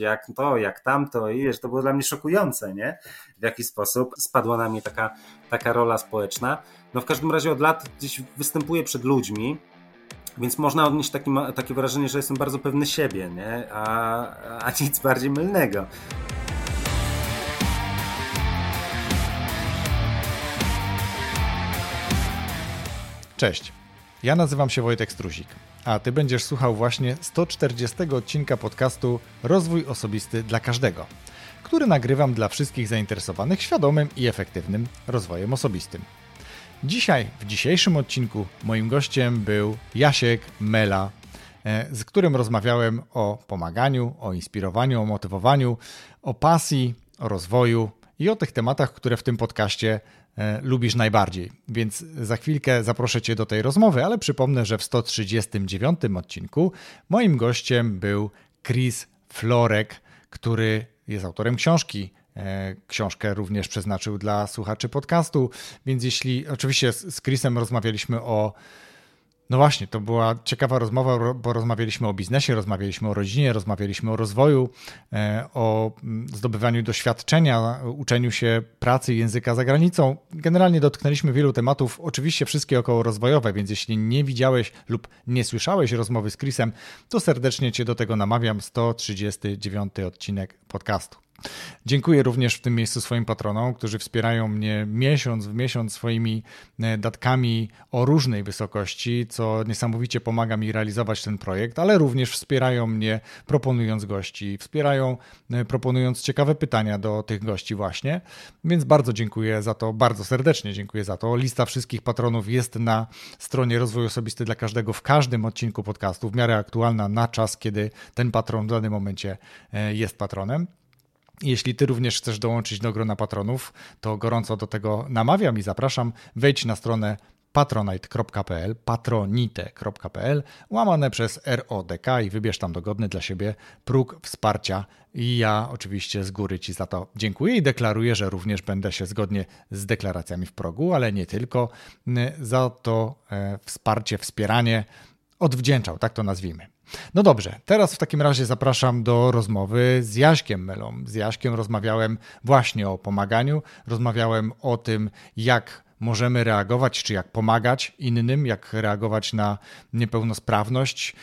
jak to, jak tamto i wiesz, to było dla mnie szokujące, nie? W jaki sposób spadła na mnie taka, taka rola społeczna. No w każdym razie od lat gdzieś występuję przed ludźmi, więc można odnieść taki, takie wrażenie, że jestem bardzo pewny siebie, nie? A, a nic bardziej mylnego. Cześć, ja nazywam się Wojtek Struzik, a Ty będziesz słuchał właśnie 140 odcinka podcastu Rozwój Osobisty dla Każdego, który nagrywam dla wszystkich zainteresowanych świadomym i efektywnym rozwojem osobistym. Dzisiaj, w dzisiejszym odcinku, moim gościem był Jasiek Mela, e, z którym rozmawiałem o pomaganiu, o inspirowaniu, o motywowaniu, o pasji, o rozwoju i o tych tematach, które w tym podcaście lubisz najbardziej. Więc za chwilkę zaproszę Cię do tej rozmowy, ale przypomnę, że w 139 odcinku moim gościem był Chris Florek, który jest autorem książki E, książkę również przeznaczył dla słuchaczy podcastu, więc jeśli oczywiście z Chrisem rozmawialiśmy o no właśnie, to była ciekawa rozmowa, bo rozmawialiśmy o biznesie, rozmawialiśmy o rodzinie, rozmawialiśmy o rozwoju, e, o mm, zdobywaniu doświadczenia, uczeniu się pracy języka za granicą. Generalnie dotknęliśmy wielu tematów, oczywiście wszystkie około rozwojowe, więc jeśli nie widziałeś lub nie słyszałeś rozmowy z Chrisem, to serdecznie Cię do tego namawiam. 139 odcinek podcastu. Dziękuję również w tym miejscu swoim patronom, którzy wspierają mnie miesiąc w miesiąc swoimi e, datkami o różnej wysokości, co niesamowicie pomaga mi realizować ten projekt, ale również wspierają mnie proponując gości, wspierają e, proponując ciekawe pytania do tych gości właśnie. Więc bardzo dziękuję za to, bardzo serdecznie dziękuję za to. Lista wszystkich patronów jest na stronie Rozwój Osobisty dla Każdego w każdym odcinku podcastu, w miarę aktualna na czas, kiedy ten patron w danym momencie e, jest patronem. Jeśli Ty również chcesz dołączyć do grona patronów, to gorąco do tego namawiam i zapraszam. Wejdź na stronę patronite.pl, patronite.pl, łamane przez RODK i wybierz tam dogodny dla siebie próg wsparcia. I ja oczywiście z góry Ci za to dziękuję i deklaruję, że również będę się zgodnie z deklaracjami w progu, ale nie tylko, za to e, wsparcie, wspieranie odwdzięczał, tak to nazwijmy. No dobrze, teraz w takim razie zapraszam do rozmowy z Jaśkiem Melą. Z Jaśkiem rozmawiałem właśnie o pomaganiu, rozmawiałem o tym, jak możemy reagować, czy jak pomagać innym, jak reagować na niepełnosprawność.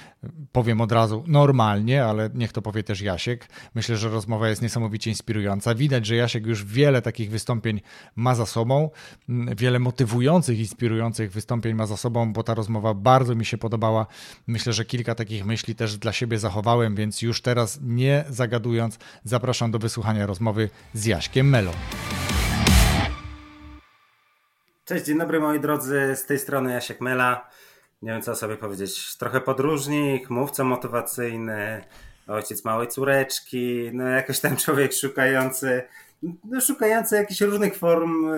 Powiem od razu normalnie, ale niech to powie też Jasiek. Myślę, że rozmowa jest niesamowicie inspirująca. Widać, że Jasiek już wiele takich wystąpień ma za sobą, wiele motywujących, inspirujących wystąpień ma za sobą, bo ta rozmowa bardzo mi się podobała. Myślę, że kilka takich myśli też dla siebie zachowałem, więc już teraz nie zagadując, zapraszam do wysłuchania rozmowy z Jaśkiem Melą. Cześć, dzień dobry moi drodzy, z tej strony Jasiek Mela. Nie wiem co sobie powiedzieć, trochę podróżnik, mówca motywacyjny, ojciec małej córeczki, no jakoś tam człowiek szukający, no szukający jakichś różnych form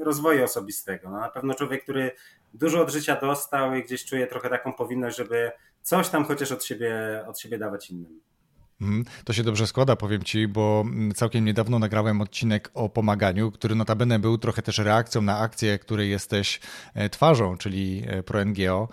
y, rozwoju osobistego. No na pewno człowiek, który dużo od życia dostał i gdzieś czuje trochę taką powinność, żeby coś tam chociaż od siebie, od siebie dawać innym. Mhm. To się dobrze składa, powiem Ci, bo całkiem niedawno nagrałem odcinek o pomaganiu, który notabene był trochę też reakcją na akcję, której jesteś e, twarzą, czyli e, ProNGO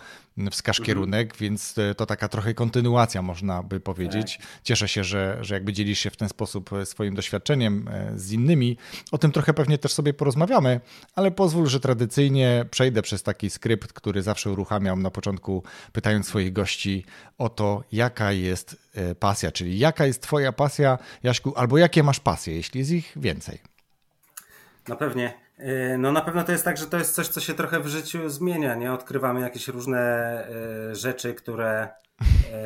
wskaż mhm. kierunek, więc e, to taka trochę kontynuacja, można by powiedzieć. Tak. Cieszę się, że, że jakby dzielisz się w ten sposób e, swoim doświadczeniem e, z innymi. O tym trochę pewnie też sobie porozmawiamy, ale pozwól, że tradycyjnie przejdę przez taki skrypt, który zawsze uruchamiam na początku, pytając swoich gości o to, jaka jest pasja, czyli jaka jest Twoja pasja, Jaśku, albo jakie masz pasje, jeśli jest ich więcej. No pewnie. Y, no na pewno to jest tak, że to jest coś, co się trochę w życiu zmienia, nie? Odkrywamy jakieś różne y, rzeczy, które,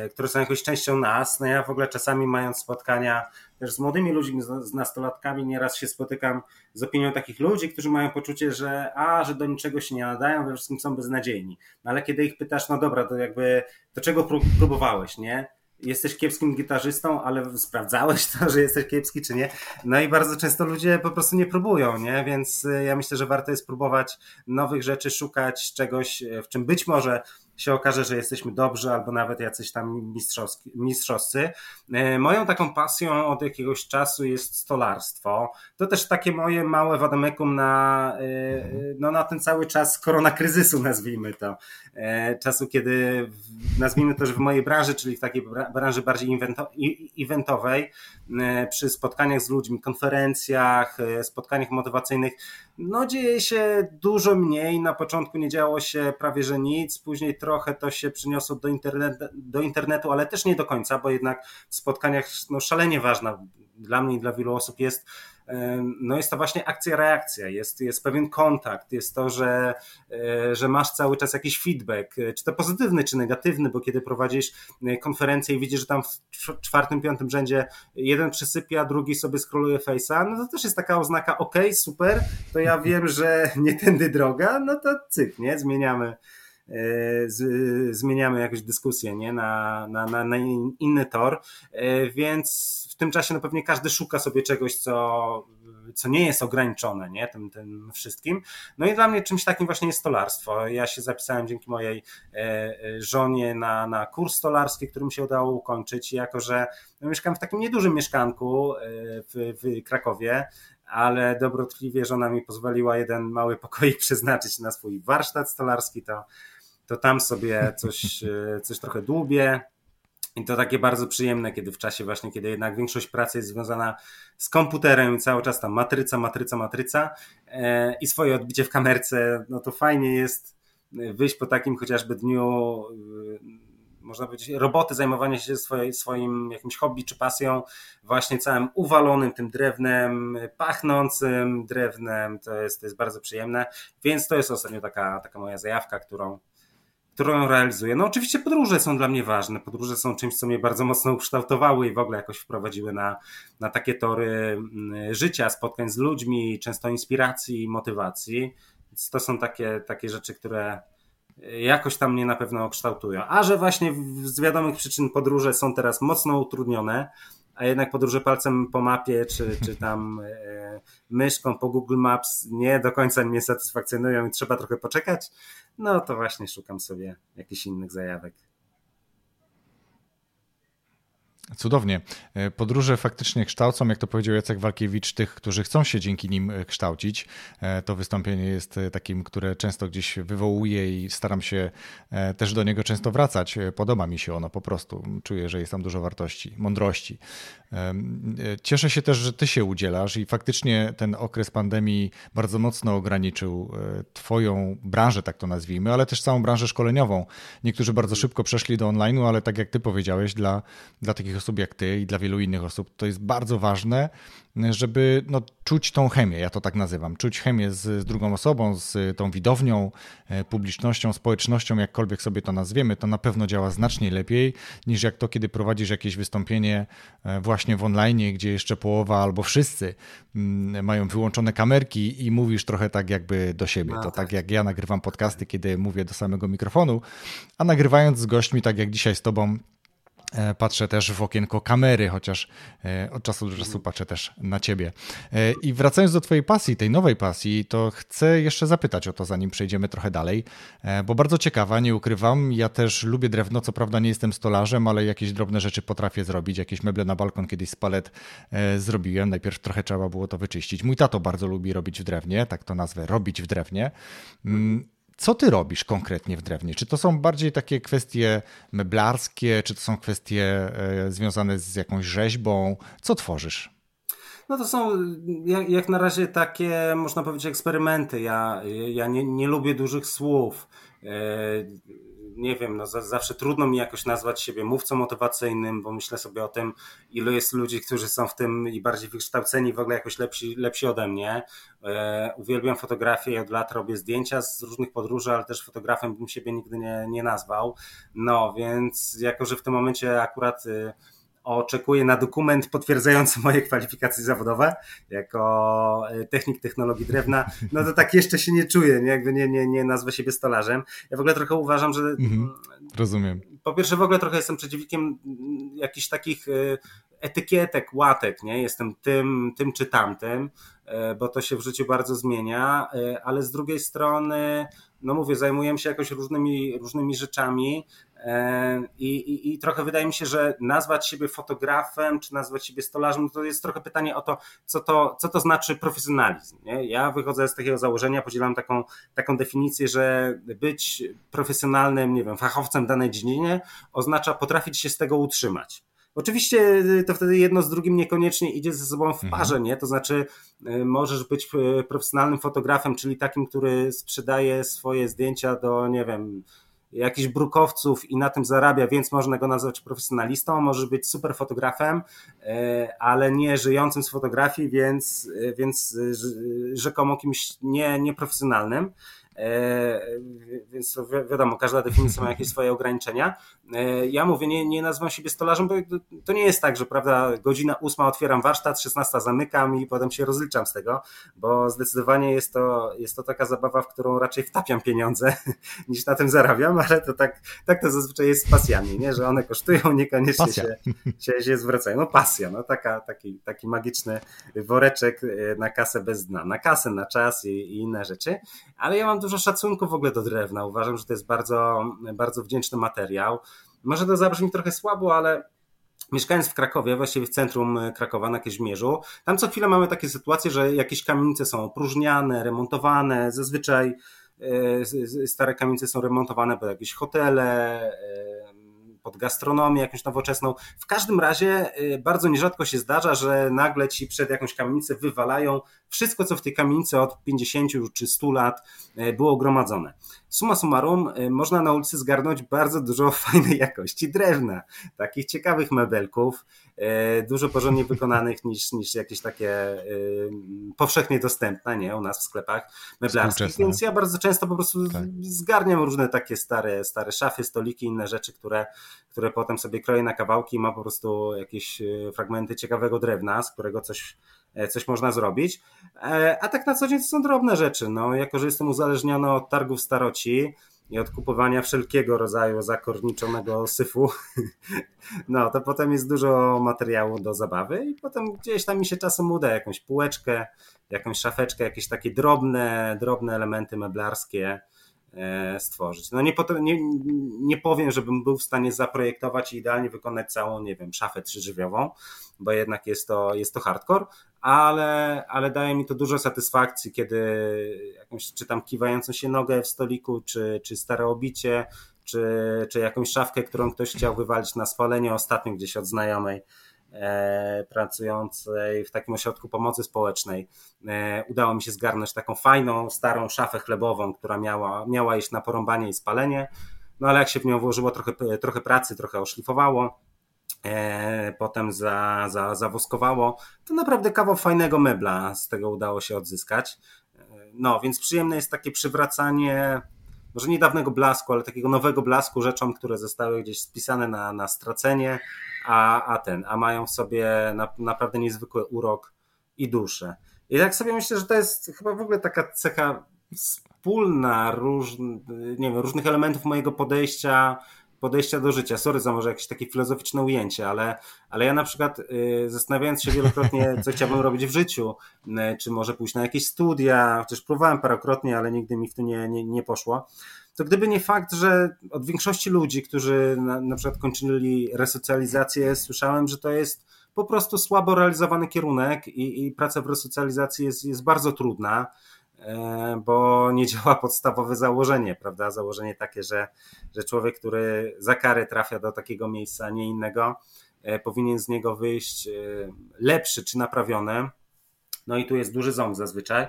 y, które są jakąś częścią nas. No ja w ogóle czasami mając spotkania też z młodymi ludźmi, z nastolatkami, nieraz się spotykam z opinią takich ludzi, którzy mają poczucie, że a, że do niczego się nie nadają, we wszystkim są beznadziejni. No ale kiedy ich pytasz, no dobra, to jakby do czego próbowałeś, nie? Jesteś kiepskim gitarzystą, ale sprawdzałeś to, że jesteś kiepski, czy nie. No i bardzo często ludzie po prostu nie próbują, nie? Więc y, ja myślę, że warto jest próbować nowych rzeczy, szukać czegoś, w czym być może się okaże, że jesteśmy dobrzy albo nawet jacyś tam mistrzowscy. E, moją taką pasją od jakiegoś czasu jest stolarstwo. To też takie moje małe wademekum na, e, no, na ten cały czas koronakryzysu, nazwijmy to. E, czasu, kiedy nazwijmy to, że w mojej branży, czyli w takiej branży bardziej eventowej, przy spotkaniach z ludźmi, konferencjach, spotkaniach motywacyjnych, no dzieje się dużo mniej. Na początku nie działo się prawie że nic, później trochę to się przyniosło do, internet, do internetu, ale też nie do końca, bo jednak w spotkaniach no, szalenie ważna dla mnie i dla wielu osób jest no jest to właśnie akcja-reakcja, jest, jest pewien kontakt, jest to, że, e, że masz cały czas jakiś feedback, e, czy to pozytywny, czy negatywny, bo kiedy prowadzisz e, konferencję i widzisz, że tam w czwartym, piątym rzędzie jeden przysypia, drugi sobie skroluje face'a, no to też jest taka oznaka, ok, super, to ja wiem, że nie tędy droga, no to cyk, nie, zmieniamy z, zmieniamy jakąś dyskusję nie? Na, na, na, na inny tor, więc w tym czasie no pewnie każdy szuka sobie czegoś, co, co nie jest ograniczone nie? Tym, tym wszystkim. No i dla mnie czymś takim właśnie jest stolarstwo. Ja się zapisałem dzięki mojej e, e, żonie na, na kurs stolarski, który mi się udało ukończyć. I jako, że no, mieszkam w takim niedużym mieszkanku e, w, w Krakowie, ale dobrotliwie żona mi pozwoliła jeden mały pokoik przeznaczyć na swój warsztat stolarski, to, to tam sobie coś, coś trochę dłubię. I to takie bardzo przyjemne, kiedy w czasie właśnie, kiedy jednak większość pracy jest związana z komputerem i cały czas tam matryca, matryca, matryca e, i swoje odbicie w kamerce, no to fajnie jest wyjść po takim chociażby dniu, e, można powiedzieć, roboty, zajmowanie się swoim, swoim jakimś hobby czy pasją, właśnie całym uwalonym tym drewnem, pachnącym drewnem, to jest, to jest bardzo przyjemne, więc to jest ostatnio taka, taka moja zajawka, którą, którą realizuję. No oczywiście podróże są dla mnie ważne. Podróże są czymś, co mnie bardzo mocno ukształtowały i w ogóle jakoś wprowadziły na, na takie tory mm, życia, spotkań z ludźmi, często inspiracji i motywacji. Więc to są takie, takie rzeczy, które jakoś tam mnie na pewno kształtują. A że właśnie z wiadomych przyczyn podróże są teraz mocno utrudnione, a jednak podróże palcem po mapie, czy, czy tam e, myszką po Google Maps nie do końca mnie satysfakcjonują i trzeba trochę poczekać, no to właśnie szukam sobie jakichś innych zajawek. Cudownie. E, podróże faktycznie kształcą, jak to powiedział Jacek Walkiewicz, tych, którzy chcą się dzięki nim e, kształcić. E, to wystąpienie jest takim, które często gdzieś wywołuje i staram się też do niego często wracać. Podoba mi się ono po prostu. Czuję, że jest tam dużo wartości, mądrości. Cieszę się też, że ty się udzielasz i faktycznie ten okres pandemii bardzo mocno ograniczył twoją branżę, tak to nazwijmy, ale też całą branżę szkoleniową. Niektórzy bardzo szybko przeszli do online'u, ale tak jak ty powiedziałeś, dla, dla takich osób jak ty i dla wielu innych osób to jest bardzo ważne, żeby no, czuć tą chemię, ja to tak nazywam, czuć chemię z, z drugą osobą, z tą widownią, e, publicznością, społecznością, jakkolwiek sobie to nazwiemy, to na pewno działa znacznie lepiej niż jak to, kiedy prowadzisz jakieś wystąpienie e, właśnie w online, gdzie jeszcze połowa albo wszyscy mm, mają wyłączone kamerki i mówisz trochę tak jakby do siebie. No, to tak. tak jak ja nagrywam podcasty, kiedy mówię do samego mikrofonu, a nagrywając z gośćmi, tak jak dzisiaj z tobą, patrzę też w okienko kamery, chociaż e, od czasu do czasu patrzę też na ciebie. E, I wracając do twojej pasji, tej nowej pasji, to chcę jeszcze zapytać o to, zanim przejdziemy trochę dalej, bo bardzo ciekawa, nie ukrywam. Ja też lubię drewno, co prawda nie jestem stolarzem, ale jakieś drobne rzeczy potrafię zrobić. Jakieś meble na balkon kiedyś z palet zrobiłem. Najpierw trochę trzeba było to wyczyścić. Mój tato bardzo lubi robić w drewnie, tak to nazwę, robić w drewnie. Co ty robisz konkretnie w drewnie? Czy to są bardziej takie kwestie meblarskie, czy to są kwestie e, związane z jakąś rzeźbą? Co tworzysz? No to są jak, jak na razie takie, można powiedzieć, eksperymenty. Ja, ja nie, nie lubię dużych słów. Nie wiem, no zawsze trudno mi jakoś nazwać siebie mówcą motywacyjnym, bo myślę sobie o tym, ilu jest ludzi, którzy są w tym i bardziej wykształceni, w ogóle jakoś lepsi, lepsi ode mnie. E, uwielbiam fotografię i od lat robię zdjęcia z różnych podróży, ale też fotografem bym siebie nigdy nie, nie nazwał. No więc jako, że w tym momencie akurat y, oczekuję na dokument potwierdzający moje kwalifikacje zawodowe jako e, technik technologii drewna, no to tak jeszcze się nie czuję, nie? jakby nie, nie, nie nazwę siebie stolarzem. Ja w ogóle trochę uważam, że... Mhm, rozumiem. Po pierwsze w ogóle trochę jestem przeciwnikiem jakichś takich e, etykietek, łatek, nie? Jestem tym, tym czy tamtym, e, bo to się w życiu bardzo zmienia, ale z drugiej strony no mówię, zajmujemy się jakoś różnymi, różnymi rzeczami i, i, i trochę wydaje mi się, że nazwać siebie fotografem, czy nazwać siebie stolarzem, to jest trochę pytanie o to, co to, co to znaczy profesjonalizm. Nie? Ja wychodzę z takiego założenia, podzielam taką, taką definicję, że być profesjonalnym, nie wiem, fachowcem w danej dziedzinie oznacza potrafić się z tego utrzymać. Oczywiście y, to wtedy jedno z drugim niekoniecznie idzie ze sobą w mhm. parze, nie? To znaczy y, możesz być y, profesjonalnym fotografem, czyli takim, który sprzedaje swoje zdjęcia do, nie wiem, jakichś brukowców i na tym zarabia, więc można go nazwać profesjonalistą. Możesz być super fotografem, ale nie żyjącym z fotografii, więc, więc rzekomo kimś nie, nieprofesjonalnym. E, więc wiadomo, każda definicja ma jakieś swoje ograniczenia. E, ja mówię, nie, nie nazywam siebie stolarzem, bo to nie jest tak, że prawda, godzina ósma otwieram warsztat, 16 zamykam i potem się rozliczam z tego, bo zdecydowanie jest to, jest to taka zabawa, w którą raczej wtapiam pieniądze niż na tym zarabiam, ale to tak, tak to zazwyczaj jest z pasjami, nie? że one kosztują, niekoniecznie się, się, się zwracają. No pasja, no taka, taki, taki magiczny woreczek e, na kasę bez dna, na kasę, na czas i, i inne rzeczy, ale ja mam dużo szacunku w ogóle do drewna. Uważam, że to jest bardzo, bardzo wdzięczny materiał. Może to zabrzmi trochę słabo, ale Mieszkając w Krakowie, właściwie w centrum Krakowa na Kieźmierzu, tam co chwilę mamy takie sytuacje, że jakieś kamienice są opróżniane, remontowane. Zazwyczaj e, stare kamienice są remontowane pod jakieś hotele, e, pod gastronomię jakąś nowoczesną. W każdym razie y, bardzo nierzadko się zdarza, że nagle ci przed jakąś kamienicę wywalają wszystko, co w tej kamienicy od 50 czy 100 lat y, było gromadzone. Suma summarum, y, można na ulicy zgarnąć bardzo dużo fajnej jakości drewna, takich ciekawych mebelków, dużo porządnie wykonanych niż, niż jakieś takie powszechnie dostępne, nie, u nas w sklepach meblarskich, więc ja bardzo często po prostu tak. zgarniam różne takie stare, stare szafy, stoliki, inne rzeczy, które które potem sobie kroję na kawałki i ma po prostu jakieś fragmenty ciekawego drewna, z którego coś, coś można zrobić. E, a tak na co dzień to są drobne rzeczy. No, jako, że jestem uzależniony od targów staroci, i od kupowania wszelkiego rodzaju zakorniczonego syfu, no to potem jest dużo materiału do zabawy i potem gdzieś tam mi się czasem uda jakąś półeczkę, jakąś szafeczkę, jakieś takie drobne, drobne elementy meblarskie E, stworzyć. No nie, nie, nie powiem, żebym był w stanie zaprojektować i idealnie wykonać całą, nie wiem, szafę trzydrzwiową, bo jednak jest to, jest to hardcore, ale, ale daje mi to dużo satysfakcji, kiedy jakąś, czy tam kiwającą się nogę w stoliku, czy, czy stare obicie, czy, czy jakąś szafkę, którą ktoś chciał wywalić na spalenie ostatnio gdzieś od znajomej, E, pracującej w takim ośrodku pomocy społecznej. E, udało mi się zgarnąć taką fajną, starą szafę chlebową, która miała, miała iść na porąbanie i spalenie. No ale jak się w nią włożyło trochę, trochę pracy, trochę oszlifowało, potem za, za, zawoskowało, to naprawdę kawał fajnego mebla z tego udało się odzyskać. No, więc przyjemne jest takie przywracanie może nie dawnego blasku, ale takiego nowego blasku rzeczom, które zostały gdzieś spisane na, na stracenie, a, a ten, a mają w sobie na, naprawdę niezwykły urok i duszę. I tak sobie myślę, że to jest chyba w ogóle taka cecha wspólna róż, nie wiem, różnych elementów mojego podejścia podejścia do życia. Sorry za może jakieś takie filozoficzne ujęcie, ale, ale ja na przykład y, zastanawiając się wielokrotnie, co chciałbym robić w życiu, y, czy może pójść na jakieś studia, chociaż próbowałem parokrotnie, ale nigdy mi w to nie, nie, nie poszło, to gdyby nie fakt, że od większości ludzi, którzy na, na przykład kończyli resocjalizację, słyszałem, że to jest po prostu słabo realizowany kierunek i, i praca w resocjalizacji jest, jest bardzo trudna. E, bo nie działa podstawowe założenie, prawda? Założenie takie, że, że człowiek, który za karę trafia do takiego miejsca, a nie innego, e, powinien z niego wyjść e, lepszy czy naprawiony. No i tu jest duży ząb zazwyczaj.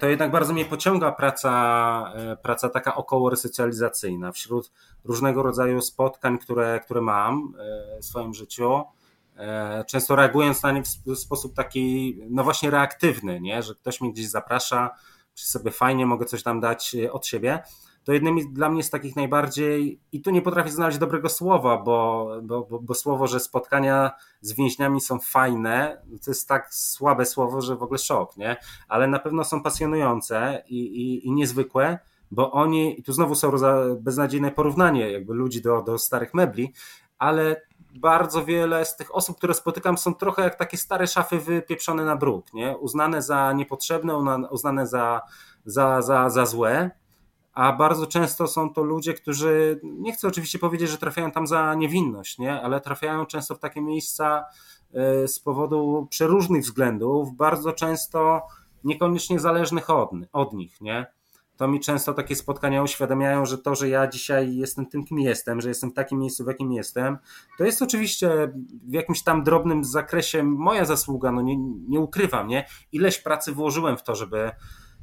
To jednak bardzo mnie pociąga praca, praca taka około resocjalizacyjna wśród różnego rodzaju spotkań, które, które mam w swoim życiu często reagując na nie w sposób taki, no właśnie reaktywny, nie? że ktoś mnie gdzieś zaprasza, czy sobie fajnie mogę coś tam dać e, od siebie, to jednym dla mnie z takich najbardziej, i tu nie potrafię znaleźć dobrego słowa, bo, bo, bo, bo słowo, że spotkania z więźniami są fajne, to jest tak słabe słowo, że w ogóle szok, nie? Ale na pewno są pasjonujące i, i, i niezwykłe, bo oni, i tu znowu są beznadziejne porównanie jakby ludzi do, do starych mebli, ale bardzo wiele z tych osób, które spotykam, są trochę jak takie stare szafy wypieprzone na bruk, nie? uznane za niepotrzebne, uznane za, za, za, za złe, a bardzo często są to ludzie, którzy, nie chcę oczywiście powiedzieć, że trafiają tam za niewinność, nie? ale trafiają często w takie miejsca e, z powodu przeróżnych względów, bardzo często niekoniecznie zależnych od, od nich, nie? To mi często takie spotkania uświadamiają, że to, że ja dzisiaj jestem tym, kim jestem, że jestem w takim miejscu, w jakim jestem, to jest oczywiście w jakimś tam drobnym zakresie moja zasługa, no nie, nie ukrywam, nie? Ileś pracy włożyłem w to, żeby,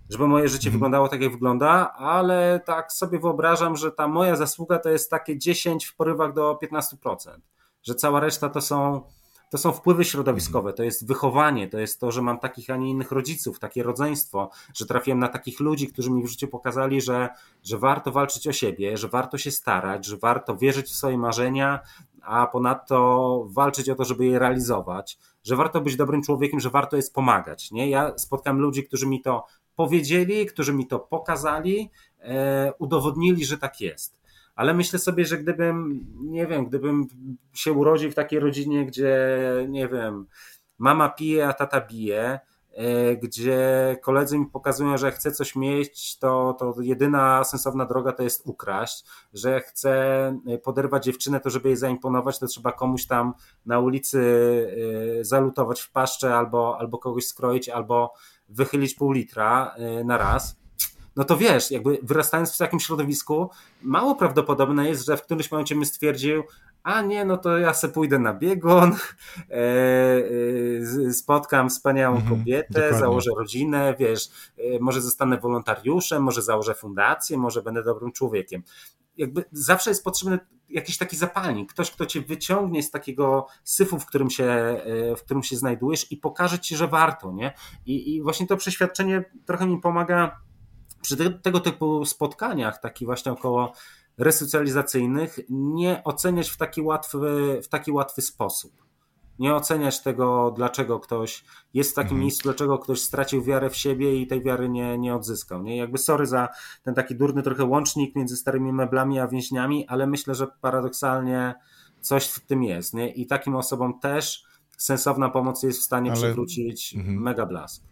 żeby moje życie mhm. wyglądało tak, jak wygląda, ale tak sobie wyobrażam, że ta moja zasługa to jest takie 10 w porywach do 15%, że cała reszta to są, to są wpływy środowiskowe, to jest wychowanie, to jest to, że mam takich, a nie innych rodziców, takie rodzeństwo, że trafiłem na takich ludzi, którzy mi w życiu pokazali, że, że warto walczyć o siebie, że warto się starać, że warto wierzyć w swoje marzenia, a ponadto walczyć o to, żeby je realizować, że warto być dobrym człowiekiem, że warto jest pomagać. Nie? Ja spotkam ludzi, którzy mi to powiedzieli, którzy mi to pokazali, e, udowodnili, że tak jest. Ale myślę sobie, że gdybym, nie wiem, gdybym się urodził w takiej rodzinie, gdzie, nie wiem, mama pije, a tata bije, e, gdzie koledzy mi pokazują, że chcę coś mieć, to, to jedyna sensowna droga to jest ukraść, że chcę poderwać dziewczynę, to żeby jej zaimponować, to trzeba komuś tam na ulicy e, zalutować w paszczę albo, albo kogoś skroić, albo wychylić pół litra na raz, no to wiesz, jakby wyrastając w takim środowisku, mało prawdopodobne jest, że w którymś momencie bym stwierdził, a nie, no to ja se pójdę na biegon, e, e, spotkam wspaniałą mhm, kobietę, dokładnie. założę rodzinę, wiesz, e, może zostanę wolontariuszem, może założę fundację, może będę dobrym człowiekiem. Jakby zawsze jest potrzebny jakiś taki zapalnik, ktoś, kto cię wyciągnie z takiego syfu, w którym się, w którym się znajdujesz i pokaże ci, że warto, nie? I, i właśnie to przeświadczenie trochę mi pomaga przy te, tego typu spotkaniach, taki właśnie około resocjalizacyjnych, nie oceniać w taki łatwy, w taki łatwy sposób nie oceniać tego, dlaczego ktoś jest w takim mhm. miejscu, dlaczego ktoś stracił wiarę w siebie i tej wiary nie, nie odzyskał. Nie? Jakby sorry za ten taki durny trochę łącznik między starymi meblami a więźniami, ale myślę, że paradoksalnie coś w tym jest. Nie? I takim osobom też sensowna pomoc jest w stanie ale... przywrócić mhm. mega blask.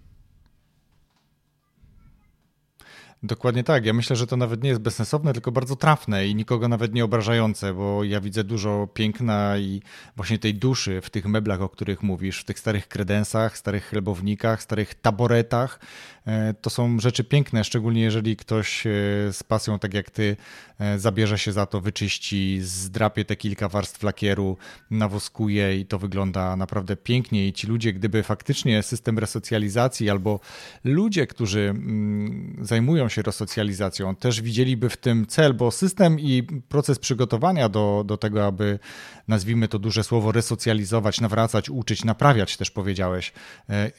Dokładnie tak. Ja myślę, że to nawet nie jest bezsensowne, tylko bardzo trafne i nikogo nawet nie obrażające, bo ja widzę dużo piękna i właśnie tej duszy w tych meblach, o których mówisz, w tych starych kredensach, starych chlebownikach, starych taboretach. E, to są rzeczy piękne, szczególnie jeżeli ktoś e, z pasją, tak jak ty, e, zabierze się za to, wyczyści, zdrapie te kilka warstw lakieru, nawoskuje i to wygląda naprawdę pięknie. I ci ludzie, gdyby faktycznie system resocjalizacji albo ludzie, którzy mm, zajmują się resocjalizacją, też widzieliby w tym cel, bo system i proces przygotowania do, do tego, aby nazwijmy to duże słowo, resocjalizować, nawracać, uczyć, naprawiać też powiedziałeś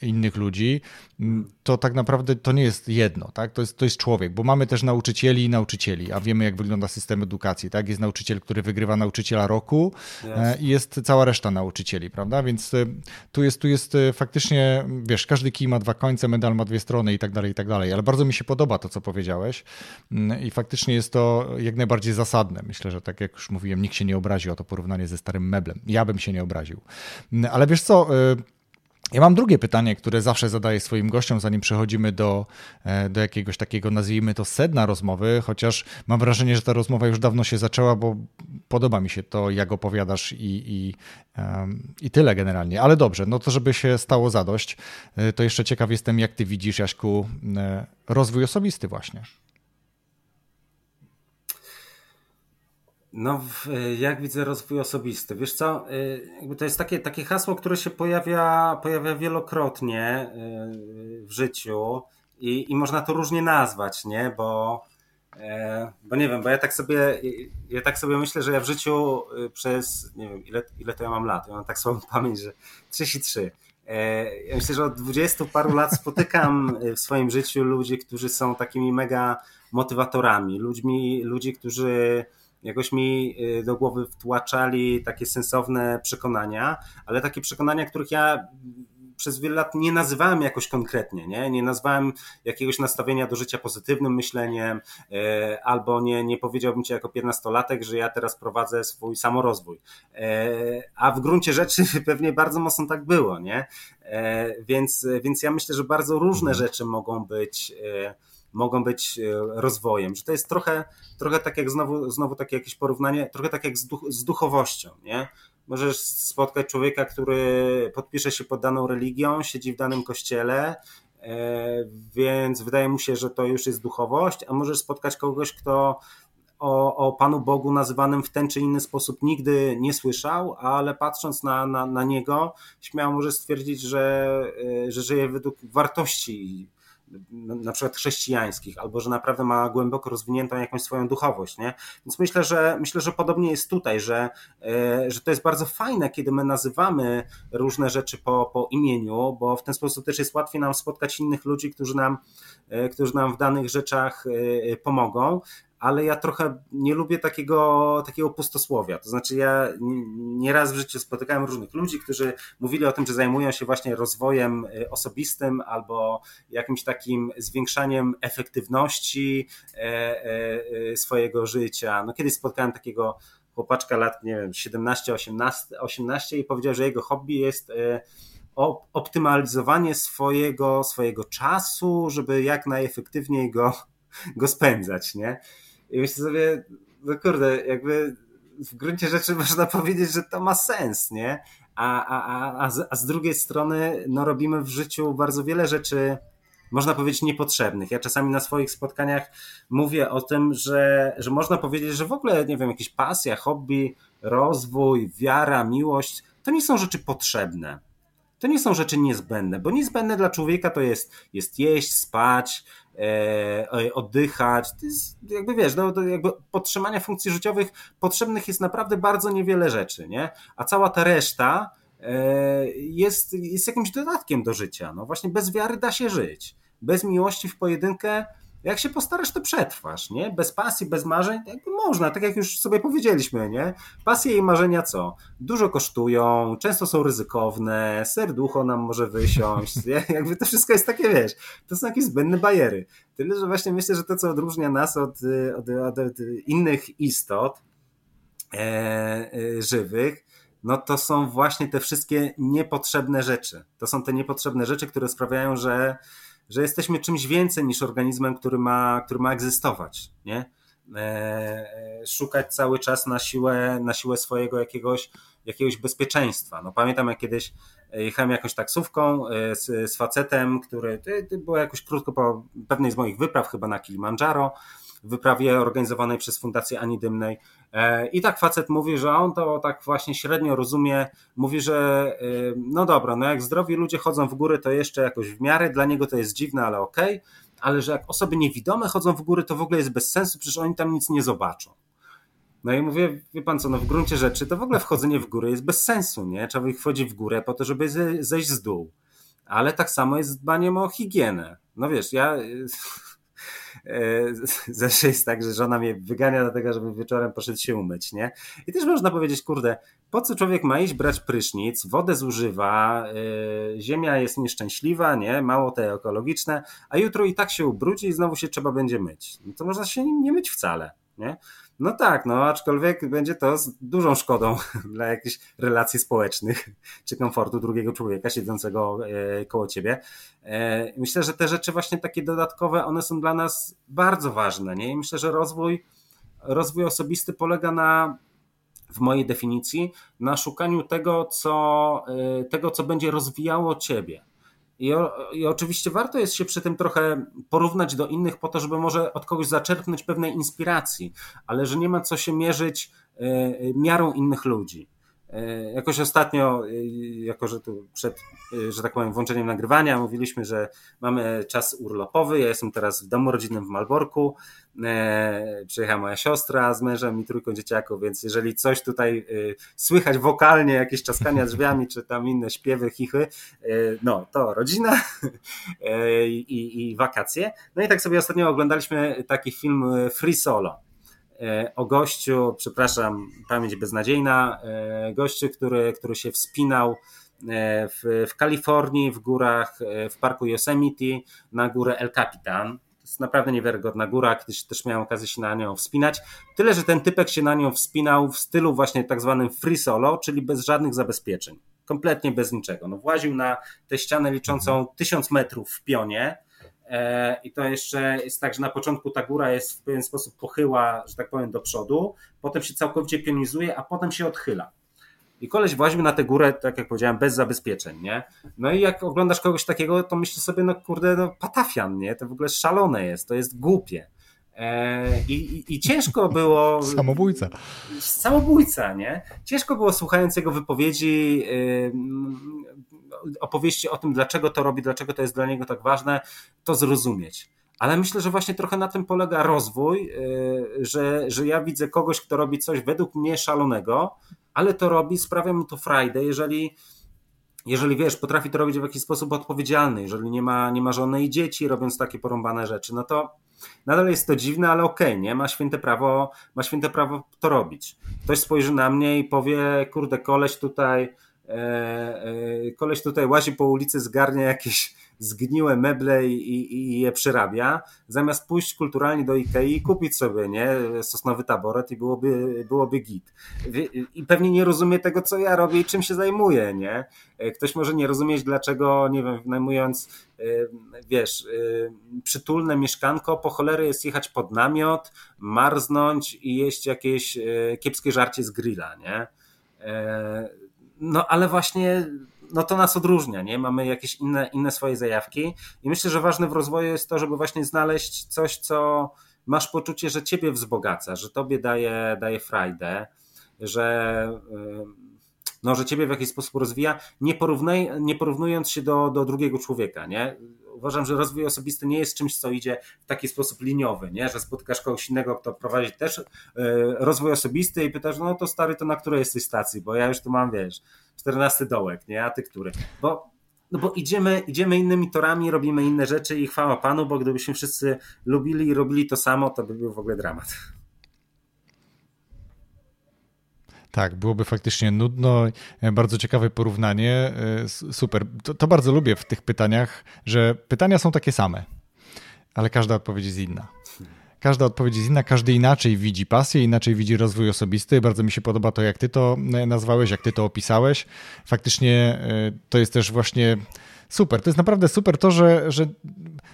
innych ludzi, mm, to tak naprawdę naprawdę to nie jest jedno, tak? To jest, to jest człowiek, bo mamy też nauczycieli i nauczycieli, a wiemy, jak wygląda system edukacji, tak? Jest nauczyciel, który wygrywa nauczyciela roku yes. i jest cała reszta nauczycieli, prawda? Więc e, tu jest, tu jest e, faktycznie, wiesz, każdy kij ma dwa końce, medal ma dwie strony i tak dalej, i tak dalej, ale bardzo mi się podoba to, co powiedziałeś mm, i faktycznie jest to jak najbardziej zasadne. Myślę, że tak jak już mówiłem, nikt się nie obraził o to porównanie ze starym meblem. Ja bym się nie obraził. Mm, ale wiesz co, e, ja mam drugie pytanie, które zawsze zadaję swoim gościom, zanim przechodzimy do, e, do jakiegoś takiego, nazwijmy to, sedna rozmowy, chociaż mam wrażenie, że ta rozmowa już dawno się zaczęła, bo podoba mi się to, jak opowiadasz i, i, i tyle generalnie. Ale dobrze, no to żeby się stało zadość, e, to jeszcze ciekaw jestem, jak ty widzisz, Jaśku, e, rozwój osobisty właśnie. No, jak widzę rozwój osobisty. Wiesz co, jakby to jest takie, takie hasło, które się pojawia, pojawia wielokrotnie y, w życiu i, i można to różnie nazwać, nie? Bo, e, bo nie wiem, bo ja tak sobie ja tak sobie myślę, że ja w życiu przez, nie wiem, ile, ile to ja mam lat, ja mam tak słabą pamięć, że 33. E, ja myślę, że od 20 paru lat spotykam w swoim życiu ludzi, którzy są takimi mega motywatorami, ludźmi, ludzi, którzy jakoś mi y, do głowy wtłaczali takie sensowne przekonania, ale takie przekonania, których ja przez wiele lat nie nazywałem jakoś konkretnie, nie, nie nazwałem jakiegoś nastawienia do życia pozytywnym myśleniem, e, albo nie, nie powiedziałbym ci jako piętnastolatek, że ja teraz prowadzę swój samorozwój. E, a w gruncie rzeczy pewnie bardzo mocno tak było, nie? Więc, więc ja myślę, że bardzo różne mhm. rzeczy mogą być mogą być rozwojem, że to jest trochę, trochę tak jak znowu, znowu takie jakieś porównanie, trochę tak jak z, duch, z duchowością, nie? Możesz spotkać człowieka, który podpisze się pod daną religią, siedzi w danym kościele, więc wydaje mu się, że to już jest duchowość, a możesz spotkać kogoś, kto o, o Panu Bogu nazywanym w ten czy inny sposób nigdy nie słyszał, ale patrząc na, na, na niego, śmiało może stwierdzić, że, e, że żyje według wartości na przykład chrześcijańskich, albo że naprawdę ma głęboko rozwiniętą jakąś swoją duchowość, nie? Więc myślę, że myślę, że podobnie jest tutaj, że, e, że to jest bardzo fajne, kiedy my nazywamy różne rzeczy po, po imieniu, bo w ten sposób też jest łatwiej nam spotkać innych ludzi, którzy nam, e, którzy nam w danych rzeczach pomogą, ale ja trochę nie lubię takiego, takiego pustosłowia. To znaczy, ja nieraz w życiu spotykałem różnych ludzi, którzy mówili o tym, że zajmują się właśnie rozwojem y, osobistym albo jakimś takim zwiększaniem efektywności e, e, e, swojego życia. No, kiedyś spotkałem takiego chłopaczka lat, nie wiem, 17, 18, 18 i powiedział, że jego hobby jest optymalizowanie swojego, swojego czasu, żeby jak najefektywniej go, go spędzać, nie? I myślę sobie, no kurde, jakby w gruncie rzeczy można powiedzieć, że to ma sens, nie? A, a, a, a, z, a z drugiej strony, no robimy w życiu bardzo wiele rzeczy, można powiedzieć, niepotrzebnych. Ja czasami na swoich spotkaniach mówię o tym, że, że można powiedzieć, że w ogóle, nie wiem, jakieś pasja, hobby, rozwój, wiara, miłość, to nie są rzeczy potrzebne. To nie są rzeczy niezbędne, bo niezbędne dla człowieka to jest, jest jeść, spać, oddychać. To jest, jakby wiesz, no, jakby podtrzymania funkcji życiowych potrzebnych jest naprawdę bardzo niewiele rzeczy, nie? A cała ta reszta e, jest, jest jakimś dodatkiem do życia. No właśnie bez wiary da się żyć. Bez miłości w pojedynkę jak się postarasz, to przetrwasz, nie? Bez pasji, bez marzeń, jakby można, tak jak już sobie powiedzieliśmy, nie? Pasje i marzenia co? Dużo kosztują, często są ryzykowne, serducho nam może wysiąść? Jakby to wszystko jest takie, wiesz, to są jakieś zbędne bariery. Tyle, że właśnie myślę, że to, co odróżnia nas od, od, od, od innych istot e, e, żywych, no to są właśnie te wszystkie niepotrzebne rzeczy. To są te niepotrzebne rzeczy, które sprawiają, że że jesteśmy czymś więcej niż organizmem, który ma, który ma egzystować, nie? E, szukać cały czas na siłę, na siłę swojego jakiegoś, jakiegoś bezpieczeństwa. No pamiętam jak kiedyś jechałem jakąś taksówką e, z, z facetem, który to było jakoś krótko po pewnej z moich wypraw, chyba na Kilimandżaro, wyprawie organizowanej przez Fundację Ani Dymnej. E, I tak facet mówi, że on to tak właśnie średnio rozumie. Mówi, że e, no dobra, no jak zdrowi ludzie chodzą w góry, to jeszcze jakoś w miarę, dla niego to jest dziwne, ale okej, okay. ale że jak osoby niewidome chodzą w góry, to w ogóle jest bez sensu, przecież oni tam nic nie zobaczą. No i mówię, wie pan co, no w gruncie rzeczy to w ogóle wchodzenie w góry jest bez sensu, nie? Trzeba wchodzić w górę po to, żeby zejść z dół. Ale tak samo jest z dbaniem o higienę. No wiesz, ja zawsze jest tak, że żona mnie wygania do tego, żeby wieczorem poszedł się umyć, nie? I też można powiedzieć, kurde, po co człowiek ma iść brać prysznic, wodę zużywa, yy, ziemia jest nieszczęśliwa, nie? Mało te ekologiczne, a jutro i tak się ubrudzi i znowu się trzeba będzie myć. No to można się nie myć wcale, nie? No tak, no aczkolwiek będzie to z dużą szkodą dla jakichś relacji społecznych czy komfortu drugiego człowieka siedzącego e, koło ciebie. E, myślę, że te rzeczy właśnie takie dodatkowe, one są dla nas bardzo ważne, nie? I myślę, że rozwój, rozwój osobisty polega na w mojej definicji, na szukaniu tego, co, e, tego, co będzie rozwijało ciebie. I, I, oczywiście warto jest się przy tym trochę porównać do innych, po to, żeby może od kogoś zaczerpnąć pewnej inspiracji, ale że nie ma co się mierzyć e, miarą innych ludzi. E, jakoś ostatnio, e, jako że tu przed, e, że tak powiem, włączeniem nagrywania mówiliśmy, że mamy czas urlopowy. Ja jestem teraz w domu rodzinnym w Malborku. Przyjechała moja siostra z mężem i trójką dzieciaków, więc jeżeli coś tutaj słychać wokalnie, jakieś czaskania drzwiami, czy tam inne śpiewy, chichy, no to rodzina i, i wakacje. No i tak sobie ostatnio oglądaliśmy taki film Free Solo o gościu, przepraszam, pamięć beznadziejna, e, gościu, który, który się wspinał e, w, w Kalifornii, w górach, w parku Yosemite, na górę El Capitan. To jest naprawdę niewiarygodna góra, kiedyś też miałem okazję się na nią wspinać. Tyle, że ten typek się na nią wspinał w stylu właśnie tak zwanym free solo, czyli bez żadnych zabezpieczeń. Kompletnie bez niczego. No, właził na tę ścianę liczącą tysiąc metrów w pionie, i to jeszcze jest tak, że na początku ta góra jest w pewien sposób pochyła, że tak powiem, do przodu, potem się całkowicie pionizuje, a potem się odchyla. I koleś właźmy na tę górę, tak jak powiedziałem, bez zabezpieczeń, nie? No i jak oglądasz kogoś takiego, to myślisz sobie, no kurde, no patafian, nie? To w ogóle szalone jest, to jest głupie. E, I, i, I, ciężko było. Samobójca. Samobójca, nie? Ciężko było słuchając jego wypowiedzi, opowieści o tym, dlaczego to robi, dlaczego to jest dla niego tak ważne, to zrozumieć. Ale myślę, że właśnie trochę na tym polega rozwój, y, że, że ja widzę kogoś, kto robi coś według mnie szalonego, ale to robi, sprawia mu to frajdę, jeżeli jeżeli wiesz, potrafi to robić w jakiś sposób odpowiedzialny, jeżeli nie ma, nie ma żony i dzieci, robiąc takie porąbane rzeczy, no to nadal jest to dziwne, ale okej, okay, nie? Ma święte prawo, ma święte prawo to robić. Ktoś spojrzy na mnie i powie, kurde, koleś tutaj, koleś tutaj łazi po ulicy, zgarnia jakieś zgniłe meble i, i, je przyrabia, zamiast pójść kulturalnie do Ikei i kupić sobie nie, sosnowy taboret i byłoby, byłoby git. I pewnie nie rozumie tego, co ja robię i czym się zajmuję, nie? Ktoś może nie rozumieć, dlaczego, nie wiem, wynajmując, wiesz, przytulne mieszkanko, po cholery jest jechać pod namiot, marznąć i jeść jakieś kiepskie żarcie z grilla, nie? No ale właśnie no to nas odróżnia, nie? Mamy jakieś inne, inne swoje zajawki i myślę, że ważne w rozwoju jest to, żeby właśnie znaleźć coś, co masz poczucie, że ciebie wzbogaca, że tobie daje, daje frajdę, że, no, że ciebie w jakiś sposób rozwija, nie, porównaj, nie porównując się do, do drugiego człowieka, nie? Uważam, że rozwój osobisty nie jest czymś, co idzie w taki sposób liniowy, nie? Że spotkasz kogoś innego, kto prowadzi też e, rozwój osobisty i pytasz, no to stary, to na której jesteś stacji, bo ja już tu mam, wiesz, 14 dołek, nie? A ty który? Bo, no bo idziemy, idziemy innymi torami, robimy inne rzeczy i chwała Panu, bo gdybyśmy wszyscy lubili i robili to samo, to by był w ogóle dramat. Tak, byłoby faktycznie nudno. E, bardzo ciekawe porównanie. E, super. To, to, bardzo lubię w tych pytaniach, że pytania są takie same, ale każda odpowiedź jest inna. Każda odpowiedź jest inna, każdy inaczej widzi pasję, inaczej widzi rozwój osobisty. Bardzo mi się podoba to, jak ty to e, nazwałeś, jak ty to opisałeś. Faktycznie to jest też właśnie super. To jest naprawdę super to, że, że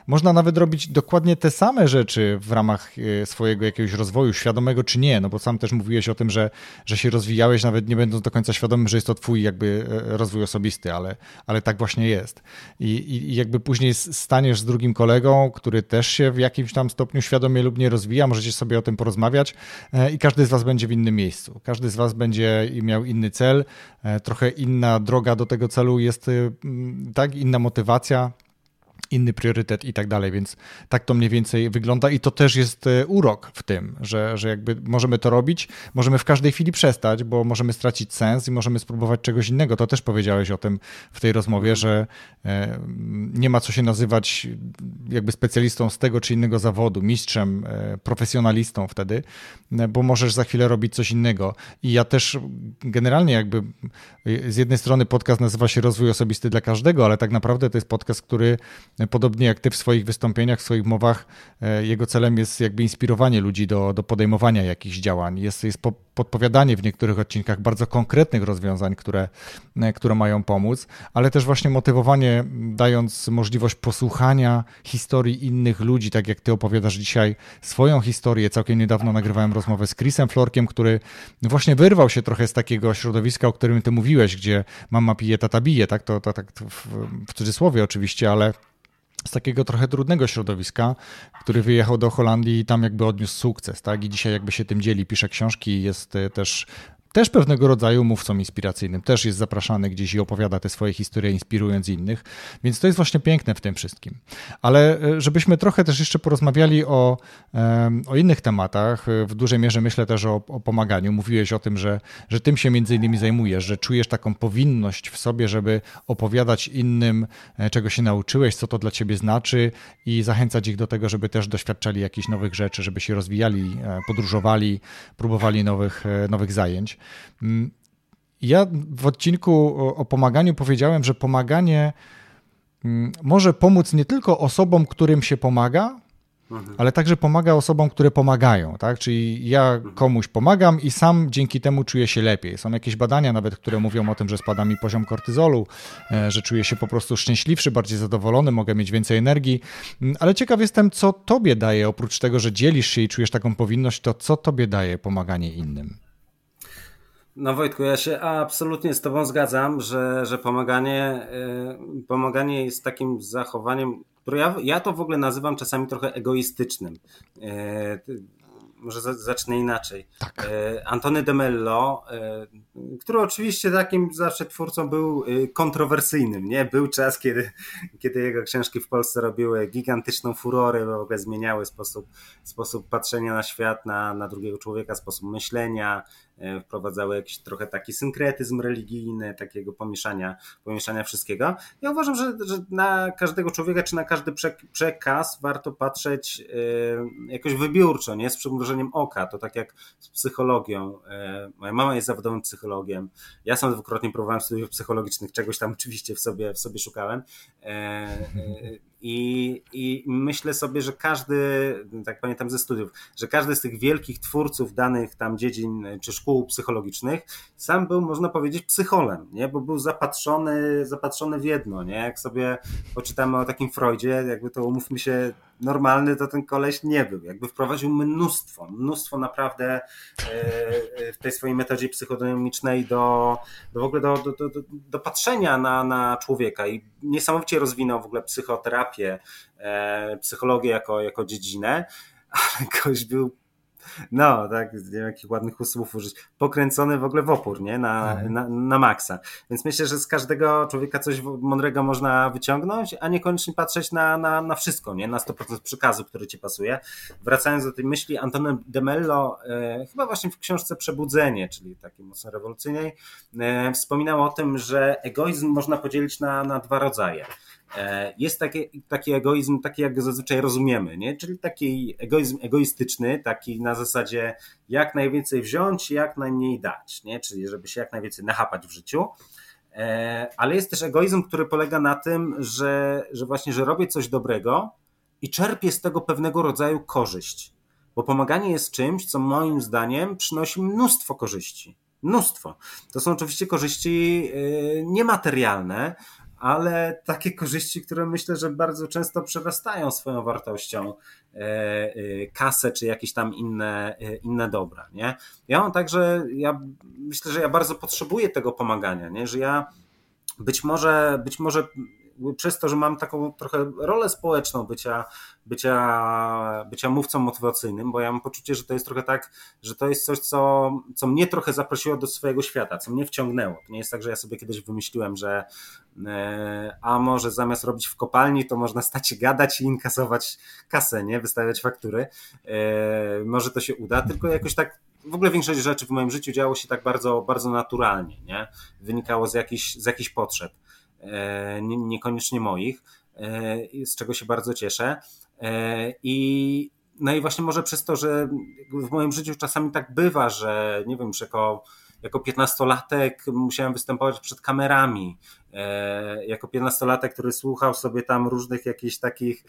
można nawet robić dokładnie te same rzeczy w ramach e, swojego jakiegoś rozwoju, świadomego czy nie, no bo sam też mówiłeś o tym, że, że się rozwijałeś, nawet nie będąc do końca świadomym, że jest to twój jakby e, rozwój osobisty, ale, ale tak właśnie jest. I, I jakby później staniesz z drugim kolegą, który też się w jakimś tam stopniu świadomie lub nie rozwija, możecie sobie o tym porozmawiać e, i każdy z was będzie w innym miejscu. Każdy z was będzie miał inny cel, trochę inna droga do tego celu jest, tak, inna motywacja, inny priorytet i tak dalej, więc tak to mniej więcej wygląda i to też jest e, urok w tym, że, że jakby możemy to robić, możemy w każdej chwili przestać, bo możemy stracić sens i możemy spróbować czegoś innego. To też powiedziałeś o tym w tej rozmowie, że e, nie ma co się nazywać jakby specjalistą z tego czy innego zawodu, mistrzem, e, profesjonalistą wtedy, bo możesz za chwilę robić coś innego. I ja też generalnie jakby z jednej strony podcast nazywa się Rozwój Osobisty dla Każdego, ale tak naprawdę to jest podcast, który podobnie jak ty w swoich wystąpieniach, w swoich mowach, e, jego celem jest jakby inspirowanie ludzi do, do podejmowania jakichś działań. Jest, jest podpowiadanie w niektórych odcinkach bardzo konkretnych rozwiązań, które, e, które mają pomóc, ale też właśnie motywowanie, dając możliwość posłuchania historii innych ludzi, tak jak ty opowiadasz dzisiaj swoją historię. Całkiem niedawno nagrywałem rozmowę z Chrisem Florkiem, który właśnie wyrwał się trochę z takiego środowiska, o którym ty mówiłeś, gdzie mama pije, tata bije, tak? To, to tak w, w cudzysłowie oczywiście, ale z takiego trochę trudnego środowiska, który wyjechał do Holandii i tam jakby odniósł sukces, tak? I dzisiaj jakby się tym dzieli, pisze książki, jest e, też też pewnego rodzaju mówcą inspiracyjnym, też jest zapraszany gdzieś i opowiada te swoje historie, inspirując innych, więc to jest właśnie piękne w tym wszystkim. Ale e, żebyśmy trochę też jeszcze porozmawiali o, o innych tematach, e, w dużej mierze myślę też o, o pomaganiu. Mówiłeś o tym, że, że tym się między innymi zajmujesz, że czujesz taką powinność w sobie, żeby opowiadać innym, e, czego się nauczyłeś, co to dla ciebie znaczy i zachęcać ich do tego, żeby też doświadczali jakichś nowych rzeczy, żeby się rozwijali, podróżowali, próbowali nowych, nowych zajęć. Mm, ja w odcinku o pomaganiu powiedziałem, że pomaganie mm, może pomóc nie tylko osobom, którym się pomaga, mhm. ale także pomaga osobom, które pomagają, tak? Czyli ja mhm. komuś pomagam i sam dzięki temu czuję się lepiej. Są jakieś badania nawet, które mówią o tym, że spada mi poziom kortyzolu, e, że czuję się po prostu szczęśliwszy, bardziej zadowolony, mogę mieć więcej energii, mm, ale ciekaw jestem, co tobie daje, oprócz tego, że dzielisz się i czujesz taką powinność, to co tobie daje pomaganie innym? No Wojtku, ja się absolutnie z Tobą zgadzam, że, że pomaganie, yy, pomaganie jest takim zachowaniem, które ja, ja to w ogóle nazywam czasami trochę egoistycznym. Yy, może zacznę inaczej. Tak. E, Antony de Mello, e, który oczywiście takim zawsze twórcą był e, kontrowersyjnym, nie? Był czas, kiedy, kiedy jego książki w Polsce robiły gigantyczną furorę, w ogóle zmieniały sposób, sposób patrzenia na świat, na, na drugiego człowieka, sposób myślenia, wprowadzały jakiś trochę taki synkretyzm religijny, takiego pomieszania, pomieszania wszystkiego. Ja uważam, że, że na każdego człowieka, czy na każdy przekaz warto patrzeć e, jakoś wybiórczo, nie z przymrużeniem oka. To tak jak z psychologią. E, moja mama jest zawodowym psychologiem. Ja sam dwukrotnie próbowałem studiów psychologicznych, czegoś tam oczywiście w sobie, w sobie szukałem. I, I myślę sobie, że każdy, tak pamiętam ze studiów, że każdy z tych wielkich twórców danych tam dziedzin czy szkół psychologicznych sam był, można powiedzieć, psycholem, nie? bo był zapatrzony, zapatrzony w jedno. Nie? Jak sobie poczytamy o takim Freudzie, jakby to umówmy się, normalny to ten koleś nie był. Jakby wprowadził mnóstwo, mnóstwo naprawdę e, w tej swojej metodzie psychodynamicznej do, do w ogóle do, do, do, do patrzenia na, na człowieka i niesamowicie rozwinął w ogóle psychoterapię, e, psychologię jako, jako dziedzinę, ale ktoś był no, tak, nie wiem jakich ładnych słów użyć, pokręcony w ogóle w opór, nie, na, mhm. na, na maksa. Więc myślę, że z każdego człowieka coś mądrego można wyciągnąć, a niekoniecznie patrzeć na, na, na wszystko, nie, na 100% przekazu, który ci pasuje. Wracając do tej myśli, Antonio de Mello, e, chyba właśnie w książce Przebudzenie, czyli takiej mocno rewolucyjnej, e, wspominał o tym, że egoizm można podzielić na, na dwa rodzaje. E, jest taki, taki egoizm, taki jak go zazwyczaj rozumiemy, nie? czyli taki egoizm egoistyczny, taki na zasadzie jak najwięcej wziąć, jak najmniej dać, nie? czyli żeby się jak najwięcej nachapać w życiu. E, ale jest też egoizm, który polega na tym, że, że właśnie, że robię coś dobrego i czerpię z tego pewnego rodzaju korzyść. Bo pomaganie jest czymś, co moim zdaniem przynosi mnóstwo korzyści. Mnóstwo. To są oczywiście korzyści e, niematerialne, ale takie korzyści, które myślę, że bardzo często przerastają swoją wartością e, e, kasę czy jakieś tam inne, e, inne dobra. Nie? Ja mam także, ja myślę, że ja bardzo potrzebuję tego pomagania, nie? że ja być może, być może przez to, że mam taką trochę rolę społeczną bycia, bycia, bycia mówcą motywacyjnym, bo ja mam poczucie, że to jest trochę tak, że to jest coś, co, co mnie trochę zaprosiło do swojego świata, co mnie wciągnęło. To nie jest tak, że ja sobie kiedyś wymyśliłem, że e, a może zamiast robić w kopalni, to można stać się gadać i inkasować kasę, nie? Wystawiać faktury. E, może to się uda, tylko jakoś tak w ogóle większość rzeczy w moim życiu działo się tak bardzo, bardzo naturalnie, nie? Wynikało z jakichś, z jakichś potrzeb. E, niekoniecznie moich, e, z czego się bardzo cieszę. E, I no i właśnie może przez to, że w moim życiu czasami tak bywa, że nie wiem, już jako jako piętnastolatek musiałem występować przed kamerami. E, jako piętnastolatek, który słuchał sobie tam różnych jakichś takich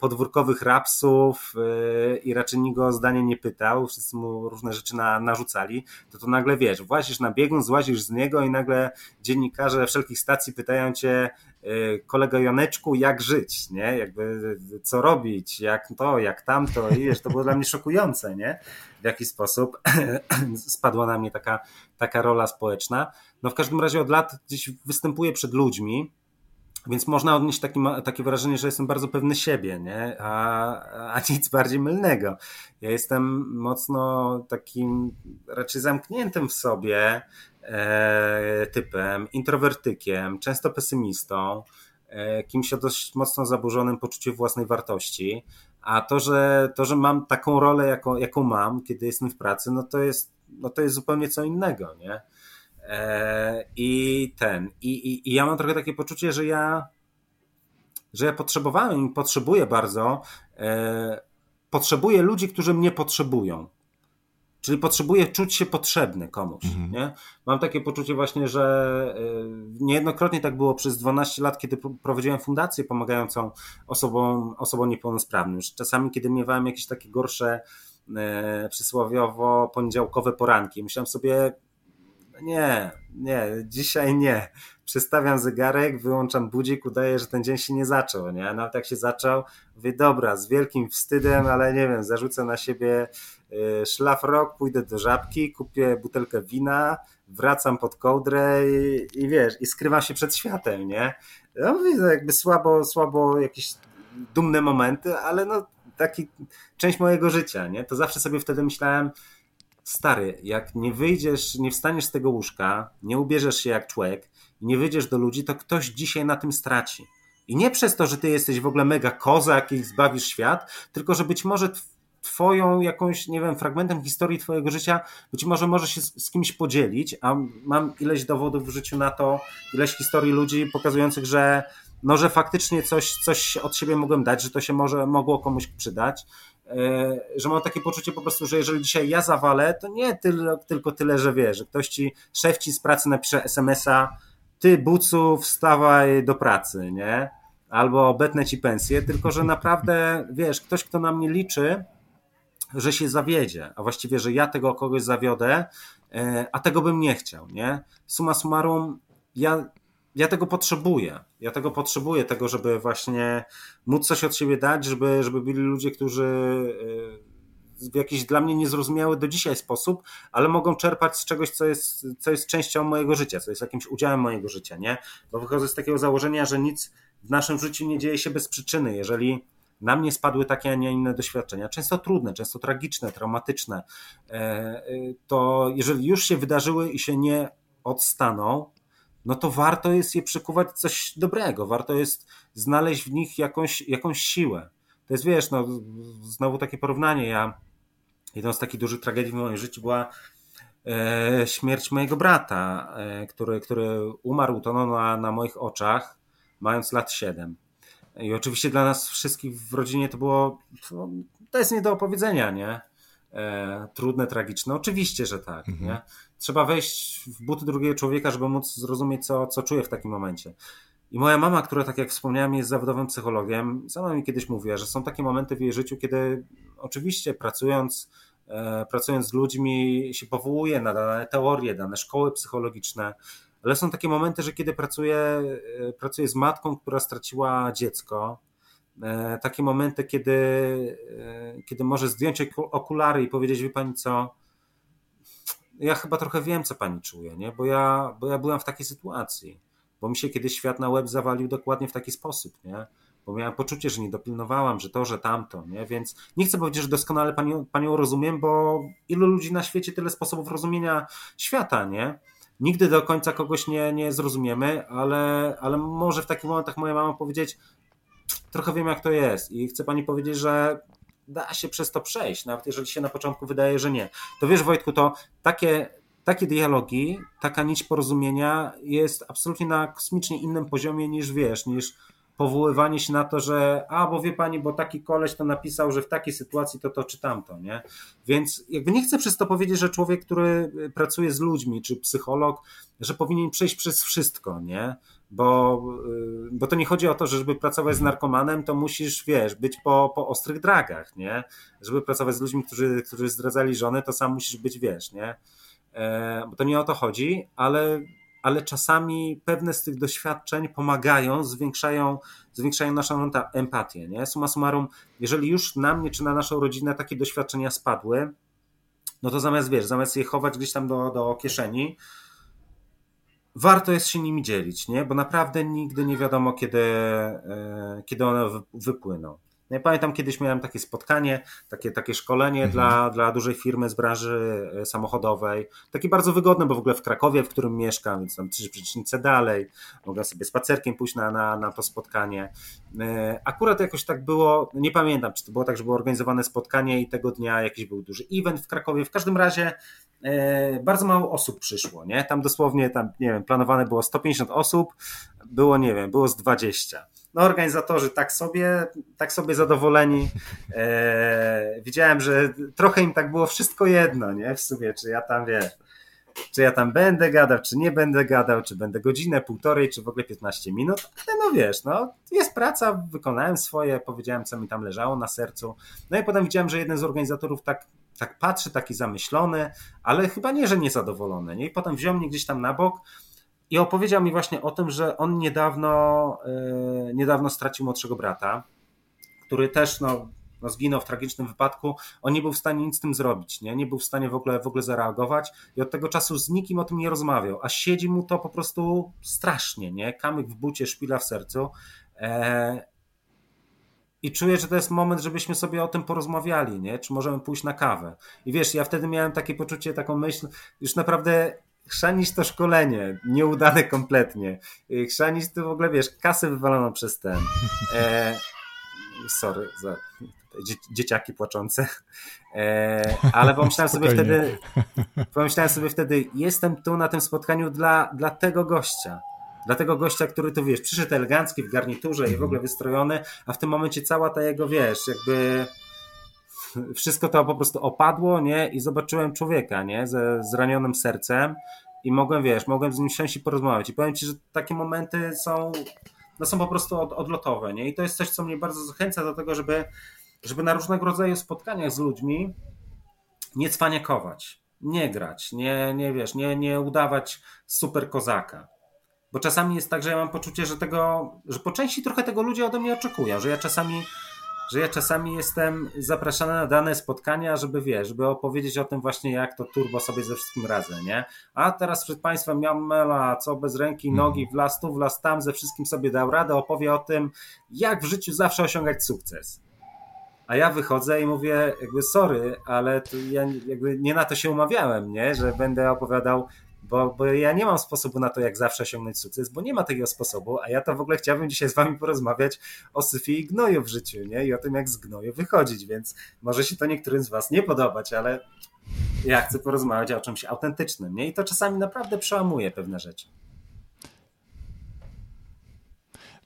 podwórkowych rapsów e, i raczej nikt go o zdanie nie pytał, wszyscy mu różne rzeczy na, narzucali, to to nagle wiesz, włazisz na biegun, złazisz z niego i nagle dziennikarze wszelkich stacji pytają cię, e, kolego Joneczku, jak żyć, nie? Jakby co robić, jak to, jak tamto i wiesz, to było dla mnie szokujące, nie? W jaki sposób spadła na mnie taka, taka rola społeczna. No w każdym razie od lat gdzieś występuję przed ludźmi, więc można odnieść taki, takie wrażenie, że jestem bardzo pewny siebie, nie? A, a nic bardziej mylnego. Ja jestem mocno takim raczej zamkniętym w sobie e, typem, introwertykiem, często pesymistą, e, kimś o dość mocno zaburzonym poczuciu własnej wartości. A to, że, to, że mam taką rolę, jaką, jaką mam, kiedy jestem w pracy, no to jest, no to jest zupełnie co innego, nie? E, I ten, i, i, i ja mam trochę takie poczucie, że ja, że ja potrzebowałem i potrzebuję bardzo, e, potrzebuję ludzi, którzy mnie potrzebują. Czyli potrzebuję czuć się potrzebny komuś. Mhm. Nie? Mam takie poczucie właśnie, że y, niejednokrotnie tak było przez 12 lat, kiedy prowadziłem fundację pomagającą osobom, osobom niepełnosprawnym. Czasami, kiedy miewałem jakieś takie gorsze e, przysłowiowo poniedziałkowe poranki, myślałem sobie, nie, nie, dzisiaj nie. Przestawiam zegarek, wyłączam budzik, udaję, że ten dzień się nie zaczął, nie? Nawet jak się zaczął, mówię, dobra, z wielkim wstydem, ale nie wiem, zarzucę na siebie y, szlafrok, pójdę do żabki, kupię butelkę wina, wracam pod kołdrę i, i wiesz, i skrywam się przed światem, nie? No mówię, jakby słabo, słabo jakieś dumne momenty, ale no taki część mojego życia, nie? To zawsze sobie wtedy myślałem, stary, jak nie wyjdziesz, nie wstaniesz z tego łóżka, nie ubierzesz się jak człowiek i nie wyjdziesz do ludzi, to ktoś dzisiaj na tym straci. I nie przez to, że ty jesteś w ogóle mega kozak i zbawisz świat, tylko że być może twoją jakąś, nie wiem, fragmentem historii twojego życia, być może możesz się z, z, kimś podzielić, a mam ileś dowodów w życiu na to, ileś historii ludzi pokazujących, że no, że faktycznie coś, coś od siebie mogłem dać, że to się może mogło komuś przydać, że mam takie poczucie po prostu, że jeżeli dzisiaj ja zawalę, to nie tyle, tylko tyle, że wie, że ktoś ci, szef ci z pracy napisze SMS-a, ty bucu wstawaj do pracy, nie? Albo obetnę ci pensję, tylko że naprawdę, wiesz, ktoś, kto na mnie liczy, że się zawiedzie, a właściwie, że ja tego kogoś zawiodę, e, a tego bym nie chciał, nie? Suma summarum, ja ja tego potrzebuję. Ja tego potrzebuję, tego, żeby właśnie móc coś od siebie dać, żeby, żeby byli ludzie, którzy e, w jakiś dla mnie niezrozumiały do dzisiaj sposób, ale mogą czerpać z czegoś, co jest, co jest częścią mojego życia, co jest jakimś udziałem mojego życia, nie? Bo wychodzę z takiego założenia, że nic w naszym życiu nie dzieje się bez przyczyny. Jeżeli na mnie spadły takie, a nie inne doświadczenia, często trudne, często tragiczne, traumatyczne, e, e, to jeżeli już się wydarzyły i się nie odstaną, no to warto jest je przekuwać coś dobrego, warto jest znaleźć w nich jakąś, jakąś siłę. To jest, wiesz, no, znowu takie porównanie. Ja, jedną z takich dużych tragedii w moim życiu była e, śmierć mojego brata, e, który, który umarł to no, na, na moich oczach, mając lat 7. I oczywiście dla nas wszystkich w rodzinie to było, to, to jest nie do opowiedzenia, nie? E, trudne, tragiczne. Oczywiście, że tak. Mhm. Nie? Trzeba wejść w buty drugiego człowieka, żeby móc zrozumieć, co, co czuje w takim momencie. I moja mama, która, tak jak wspomniałem, jest zawodowym psychologiem, sama mi kiedyś mówiła, że są takie momenty w jej życiu, kiedy oczywiście pracując, e, pracując z ludźmi się powołuje na dane teorie, dane szkoły psychologiczne, ale są takie momenty, że kiedy pracuje, e, z matką, która straciła dziecko, E, takie momenty, kiedy, e, kiedy może zdjąć okulary i powiedzieć, wie pani co, ja chyba trochę wiem, co pani czuje, nie? Bo, ja, bo ja byłem w takiej sytuacji, bo mi się kiedyś świat na łeb zawalił dokładnie w taki sposób, nie? Bo miałem poczucie, że nie dopilnowałam, że to, że tamto, nie? Więc nie chcę powiedzieć, że doskonale panią, panią rozumiem, bo ilu ludzi na świecie, tyle sposobów rozumienia świata, nie? Nigdy do końca kogoś nie, nie zrozumiemy, ale, ale może w takich momentach moja mama powiedzieć, trochę wiem, jak to jest i chcę pani powiedzieć, że da się przez to przejść, nawet jeżeli się na początku wydaje, że nie. To wiesz, Wojtku, to takie, takie dialogi, taka nić porozumienia jest absolutnie na kosmicznie innym poziomie niż wiesz, niż powoływanie się na to, że a, bo wie pani, bo taki koleś to napisał, że w takiej sytuacji to to czy tamto, nie? Więc jakby nie chcę przez to powiedzieć, że człowiek, który pracuje z ludźmi, czy psycholog, że powinien przejść przez wszystko, nie? Bo, y, bo to nie chodzi o to, że żeby pracować z narkomanem, to musisz, wiesz, być po, po ostrych dragach, nie? Żeby pracować z ludźmi, którzy, którzy zdradzali żonę, to sam musisz być, wiesz, nie? E, bo to nie o to chodzi, ale ale czasami pewne z tych doświadczeń pomagają, zwiększają, zwiększają naszą empatię. Nie? Suma summarum, jeżeli już na mnie czy na naszą rodzinę takie doświadczenia spadły, no to zamiast, wiesz, zamiast je chować gdzieś tam do, do kieszeni, warto jest się nimi dzielić, nie? bo naprawdę nigdy nie wiadomo, kiedy, e, kiedy one wypłyną. Ja pamiętam kiedyś miałem takie spotkanie, takie, takie szkolenie mhm. dla, dla dużej firmy z branży e, samochodowej. Takie bardzo wygodne, bo w ogóle w Krakowie, w którym mieszkam, więc tam trzy przecznice dalej, mogę sobie spacerkiem pójść na, na, na to spotkanie. E, akurat jakoś tak było, nie pamiętam, czy to było tak, że było organizowane spotkanie i tego dnia jakiś był duży event w Krakowie. W każdym razie e, bardzo mało osób przyszło, nie? Tam dosłownie, tam, nie wiem, planowane było 150 osób, było, nie wiem, było z 20. no organizatorzy tak sobie, tak sobie zadowoleni. E, widziałem, że trochę im tak było wszystko jedno, nie? W sumie, czy ja tam wiesz, czy ja tam będę gadał, czy nie będę gadał, czy będę godzinę, półtorej, czy w ogóle 15 minut, ale no wiesz, no jest praca, wykonałem swoje, powiedziałem, co mi tam leżało na sercu. No i potem widziałem, że jeden z organizatorów tak, tak patrzy, taki zamyślony, ale chyba nie, że niezadowolony. Nie? I potem wziął mnie gdzieś tam na bok i opowiedział mi właśnie o tym, że on niedawno, yy, niedawno stracił młodszego brata, który też no, no, zginął w tragicznym wypadku, on nie był w stanie nic z tym zrobić, nie, nie był w stanie w ogóle, w ogóle zareagować. I od tego czasu z nikim o tym nie rozmawiał, a siedzi mu to po prostu strasznie, nie, kamyk w bucie, szpila w sercu. E... i czuję, że to jest moment, żebyśmy sobie o tym porozmawiali, nie, czy możemy pójść na kawę? I wiesz, ja wtedy miałem takie poczucie, taką myśl, już naprawdę chrzanić to szkolenie, nieudane kompletnie. Chrzanić to w ogóle, wiesz, kasę wywalono przez ten. E, sorry za dzieciaki płaczące. E, ale pomyślałem sobie wtedy, pomyślałem sobie wtedy, jestem tu na tym spotkaniu dla, dla tego gościa. Dla tego gościa, który tu wiesz, przyszedł elegancki w garniturze i w mhm. ogóle wystrojony, a w tym momencie cała ta jego, wiesz, jakby wszystko to po prostu opadło, nie? I zobaczyłem człowieka, nie? Ze zranionym sercem i mogłem, wiesz, mogłem z nim siąść i porozmawiać. I powiem ci, że takie momenty są, no są po prostu od, odlotowe, nie? I to jest coś, co mnie bardzo zachęca do tego, żeby, żeby na różnego rodzaju spotkaniach z ludźmi nie cwaniakować, nie grać, nie, nie wiesz, nie, nie udawać super kozaka. Bo czasami jest tak, że ja mam poczucie, że tego, że po części trochę tego ludzie ode mnie oczekują, że ja czasami że ja czasami jestem zapraszany na dane spotkania, żeby wiesz, żeby opowiedzieć o tym właśnie, jak to turbo sobie ze wszystkim radzę, nie? A teraz przed Państwem miał Mela, co bez ręki, mhm. nogi, wlast tu, wlast tam, ze wszystkim sobie dał radę, opowie o tym, jak w życiu zawsze osiągać sukces. A ja wychodzę i mówię, jakby sorry, ale ja jakby nie na to się umawiałem, nie? Że będę opowiadał bo, bo ja nie mam sposobu na to, jak zawsze osiągnąć sukces, bo nie ma takiego sposobu, a ja to w ogóle chciałbym dzisiaj z wami porozmawiać o syfie i gnoju w życiu, nie? I o tym, jak z gnoju wychodzić, więc może się to niektórym z was nie podobać, ale ja chcę porozmawiać o czymś autentycznym, nie? I to czasami naprawdę przełamuje pewne rzeczy.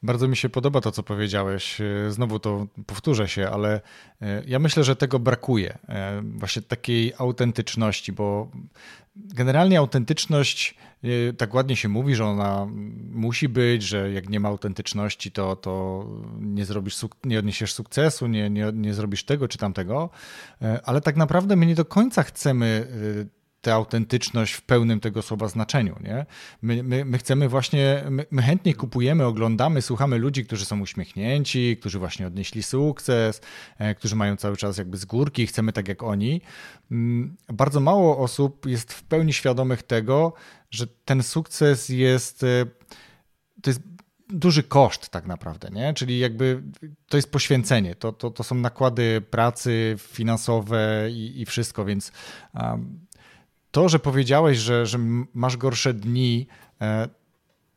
Bardzo mi się podoba to, co powiedziałeś. E, znowu to powtórzę się, ale e, ja myślę, że tego brakuje. E, właśnie takiej autentyczności, bo generalnie autentyczność, tak ładnie się mówi, że ona musi być, że jak nie ma autentyczności, to, to nie zrobisz, nie odniesiesz sukcesu, nie, nie, nie zrobisz tego czy tamtego, ale tak naprawdę my nie do końca chcemy tę autentyczność w pełnym tego słowa znaczeniu. Nie? My, my, my chcemy właśnie, my, my, chętnie kupujemy, oglądamy, słuchamy ludzi, którzy są uśmiechnięci, którzy właśnie odnieśli sukces, e, którzy mają cały czas jakby z górki, chcemy tak jak oni. Mm, bardzo mało osób jest w pełni świadomych tego, że ten sukces jest, e, to jest duży koszt tak naprawdę, nie? Czyli jakby to jest poświęcenie, to, to, to są nakłady pracy finansowe i, i wszystko, więc um, to, że powiedziałeś, że, że masz gorsze dni, e,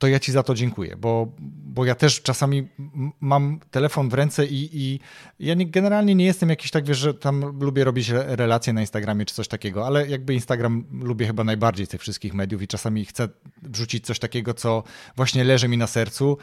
to ja ci za to dziękuję, bo, bo ja też czasami mam telefon w ręce i, i ja nie, generalnie nie jestem jakiś tak, wiesz, że tam lubię robić relacje na Instagramie czy coś takiego, ale jakby Instagram lubię chyba najbardziej tych wszystkich mediów i czasami chcę wrzucić coś takiego, co właśnie leży mi na sercu,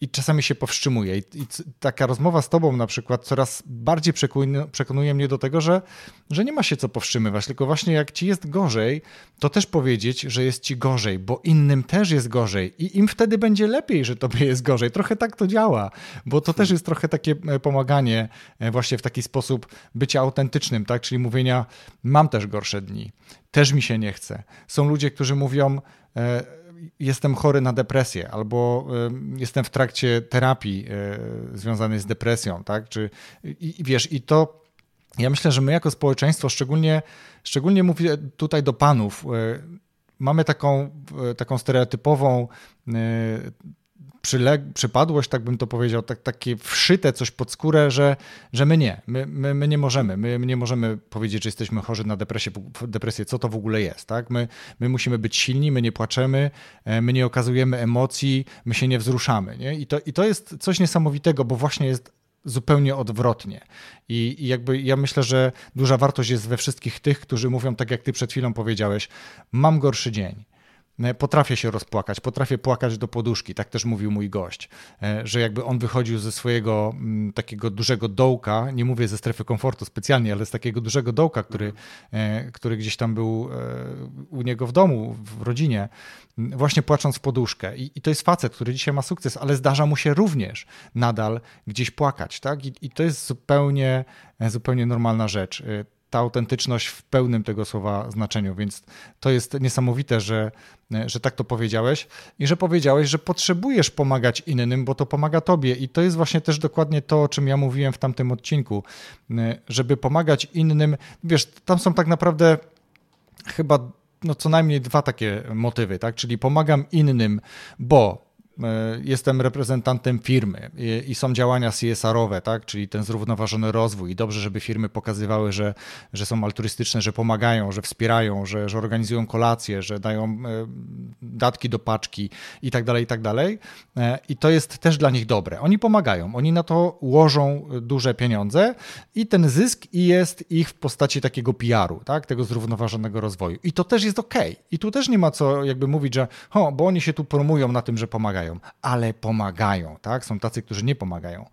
i czasami się powstrzymuję. I, I, taka rozmowa z tobą na przykład coraz bardziej przekonuje, przekonuje mnie do tego, że, że nie ma się co powstrzymywać, tylko właśnie jak ci jest gorzej, to też powiedzieć, że jest ci gorzej, bo innym też jest gorzej i im wtedy będzie lepiej, że tobie jest gorzej. Trochę tak to działa, bo to też jest trochę takie e, pomaganie e, właśnie w taki sposób bycia autentycznym, tak? Czyli mówienia, mam też gorsze dni, też mi się nie chce. Są ludzie, którzy mówią, e, jestem chory na depresję albo jestem w trakcie terapii e, związanej z depresją, tak? Czy, i, i wiesz, i to ja myślę, że my jako społeczeństwo, szczególnie, szczególnie mówię tutaj do panów, e, mamy taką, e, taką stereotypową przyleg- przypadłość, tak bym to powiedział, tak, takie wszyte coś pod skórę, że, że my nie, my, my, my nie możemy, my, my, nie możemy powiedzieć, że jesteśmy chorzy na depresję, depresję, co to w ogóle jest, tak? My, my musimy być silni, my nie płaczemy, e, my nie okazujemy emocji, my się nie wzruszamy, nie? I to, i to jest coś niesamowitego, bo właśnie jest zupełnie odwrotnie. I, I, jakby ja myślę, że duża wartość jest we wszystkich tych, którzy mówią tak, jak ty przed chwilą powiedziałeś, mam gorszy dzień potrafię się rozpłakać, potrafię płakać do poduszki, tak też mówił mój gość, e, że jakby on wychodził ze swojego mm, takiego dużego dołka, nie mówię ze strefy komfortu specjalnie, ale z takiego dużego dołka, który, e, który gdzieś tam był u niego w domu, w rodzinie, właśnie płacząc w poduszkę. I, I, to jest facet, który dzisiaj ma sukces, ale zdarza mu się również nadal gdzieś płakać, tak? I, i to jest zupełnie, zupełnie normalna rzecz ta autentyczność w pełnym tego słowa znaczeniu. Więc to jest niesamowite, że, że tak to powiedziałeś i że powiedziałeś, że potrzebujesz pomagać innym, bo to pomaga tobie. I to jest właśnie też dokładnie to, o czym ja mówiłem w tamtym odcinku, żeby pomagać innym. Wiesz, tam są tak naprawdę chyba no, co najmniej dwa takie motywy, tak? Czyli pomagam innym, bo jestem reprezentantem firmy i, są działania CSR-owe, tak? czyli ten zrównoważony rozwój. I dobrze, żeby firmy pokazywały, że, że są altruistyczne, że pomagają, że wspierają, że, że organizują kolacje, że dają e, datki do paczki i tak dalej, i tak dalej. E, I to jest też dla nich dobre. Oni pomagają, oni na to łożą duże pieniądze i ten zysk jest ich w postaci takiego PR-u, tak? tego zrównoważonego rozwoju. I to też jest ok. I tu też nie ma co jakby mówić, że ho, bo oni się tu promują na tym, że pomagają pomagają, ale pomagają, tak? Są tacy, którzy nie pomagają.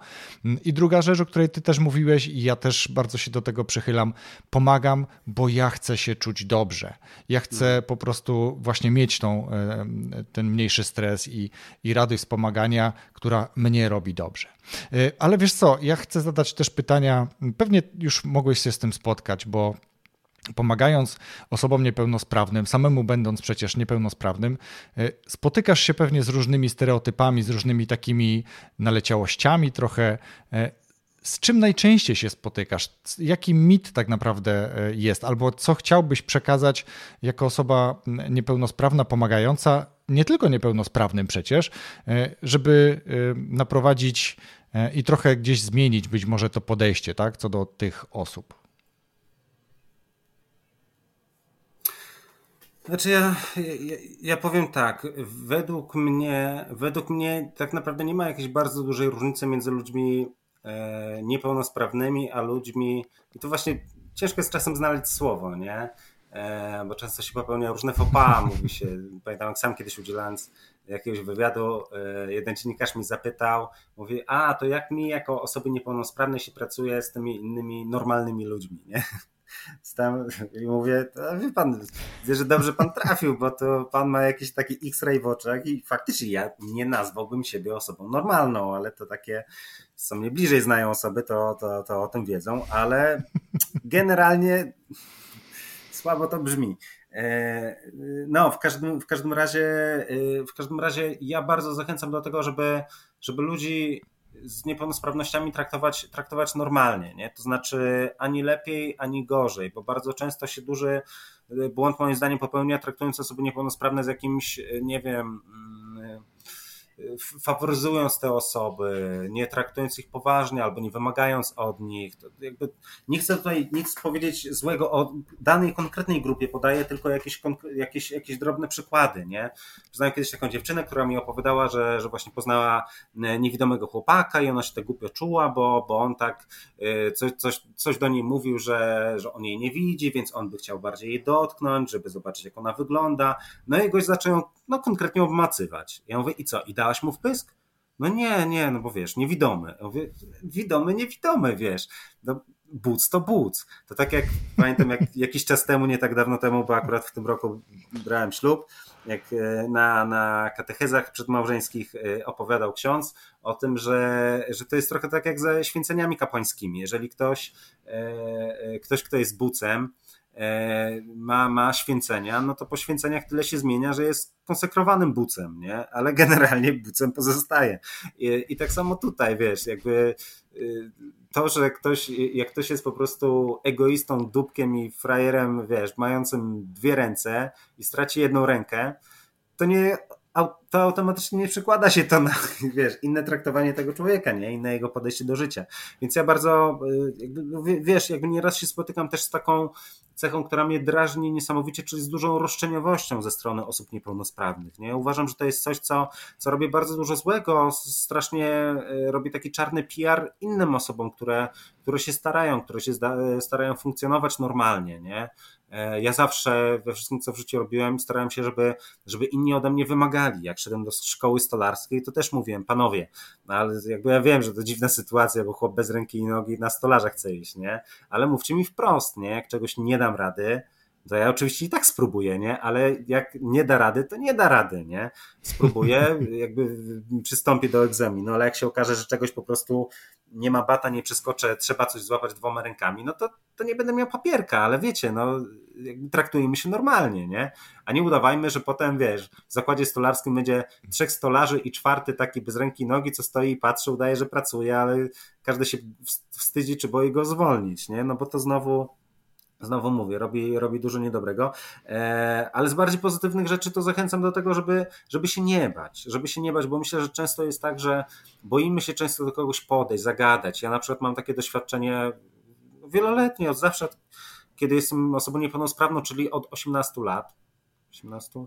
I druga rzecz, o której ty też mówiłeś i ja też bardzo się do tego przychylam, pomagam, bo ja chcę się czuć dobrze. Ja chcę mhm. po prostu właśnie mieć tą, e, ten mniejszy stres i, i radość z pomagania, która mnie robi dobrze. E, ale wiesz co, ja chcę zadać też pytania, pewnie już mogłeś się z tym spotkać, bo pomagając osobom niepełnosprawnym, samemu będąc przecież niepełnosprawnym, e, spotykasz się pewnie z różnymi stereotypami, z różnymi takimi naleciałościami trochę. E, z czym najczęściej się spotykasz? Jaki mit tak naprawdę e, jest? Albo co chciałbyś przekazać jako osoba niepełnosprawna, pomagająca, nie tylko niepełnosprawnym przecież, żeby naprowadzić i trochę gdzieś zmienić być może to podejście tak, co do tych osób? Znaczy ja, ja, ja, powiem tak, według mnie, według mnie tak naprawdę nie ma jakiejś bardzo dużej różnicy między ludźmi e, niepełnosprawnymi, a ludźmi, i to właśnie ciężko jest czasem znaleźć słowo, nie? E, bo często się popełnia różne fopa, mówi się, pamiętam jak sam kiedyś udzielając jakiegoś wywiadu, e, jeden dziennikarz mi zapytał, mówi, a to jak mi jako osoby niepełnosprawnej się pracuje z tymi innymi normalnymi ludźmi, nie? Stam i mówię, to wie pan, widzę, że dobrze pan trafił, bo to pan ma jakiś taki X-ray w oczach i faktycznie ja nie nazwałbym siebie osobą normalną, ale to takie, co mnie bliżej znają osoby, to, to, to o tym wiedzą, ale generalnie słabo to brzmi. E, no, w każdym, w każdym razie, e, w każdym razie ja bardzo zachęcam do tego, żeby, żeby ludzi z niepełnosprawnościami traktować, traktować normalnie, nie? To znaczy ani lepiej, ani gorzej, bo bardzo często się duży błąd moim zdaniem popełnia traktując osoby niepełnosprawne z jakimś, nie wiem, mm, faworyzując te osoby, nie traktując ich poważnie albo nie wymagając od nich. Nie chcę tutaj nic powiedzieć złego o danej konkretnej grupie, podaję tylko jakieś, jakieś, jakieś drobne przykłady. Nie? Znałem kiedyś taką dziewczynę, która mi opowiadała, że, że właśnie poznała e, niewidomego chłopaka i ona się tak głupio czuła, bo, bo on tak e, coś, coś, coś do niej mówił, że, że on jej nie widzi, więc on by chciał bardziej jej dotknąć, żeby zobaczyć, jak ona wygląda. No i goś zaczął no, konkretnie obmacywać. Ja mówię, i co? I dałaś mu wpysk? No nie, nie, no bo wiesz, niewidomy. Ja mówię, widomy, niewidomy, wiesz. No, buc to buc. To tak jak pamiętam, jak jakiś czas temu, nie tak dawno temu, bo akurat w tym roku brałem ślub, jak e, na, na katechezach przedmałżeńskich e, opowiadał ksiądz o tym, że, że to jest trochę tak jak ze święceniami kapłańskimi. Jeżeli ktoś, e, ktoś kto jest bucem, ma, ma święcenia, no to po święceniach tyle się zmienia, że jest konsekrowanym bucem, nie? Ale generalnie bucem pozostaje. I, i tak samo tutaj, wiesz, jakby y, to, że ktoś, jak ktoś jest po prostu egoistą, dupkiem i frajerem, wiesz, mającym dwie ręce i straci jedną rękę, to nie to automatycznie nie przekłada się to na, wiesz, inne traktowanie tego człowieka, nie? Inne jego podejście do życia. Więc ja bardzo, y, no, wiesz, jakby nieraz się spotykam też z taką cechą, która mnie drażni niesamowicie, czyli z dużą roszczeniowością ze strony osób niepełnosprawnych, nie? Uważam, że to jest coś, co, co robi bardzo dużo złego, strasznie y, robi taki czarny PR innym osobom, które, które się starają, które się starają funkcjonować normalnie, nie? E, ja zawsze we wszystkim, co w życiu robiłem, starałem się, żeby, żeby inni ode mnie wymagali. Jak szedłem do szkoły stolarskiej, to też mówiłem, panowie, no ale jakby ja wiem, że to dziwna sytuacja, bo chłop bez ręki i nogi na stolarza chce iść, nie? Ale mówcie mi wprost, nie? Jak czegoś nie dam rady, to ja oczywiście i tak spróbuję, nie? Ale jak nie da rady, to nie da rady, nie? Spróbuję, jakby przystąpię do egzaminu, ale jak się okaże, że czegoś po prostu nie ma bata, nie przeskoczę, trzeba coś złapać dwoma rękami, no to, to nie będę miał papierka, ale wiecie, no traktujmy się normalnie, nie? A nie udawajmy, że potem, wiesz, w zakładzie stolarskim będzie trzech stolarzy i czwarty taki bez ręki nogi, co stoi i patrzy, udaje, że pracuje, ale każdy się wstydzi, czy boi go zwolnić, nie? No bo to znowu Znowu mówię, robi, robi dużo niedobrego, e, ale z bardziej pozytywnych rzeczy to zachęcam do tego, żeby, żeby się nie bać, żeby się nie bać, bo myślę, że często jest tak, że boimy się często do kogoś podejść, zagadać. Ja na przykład mam takie doświadczenie wieloletnie, od zawsze, kiedy jestem osobą niepełnosprawną, czyli od 18 lat. 18?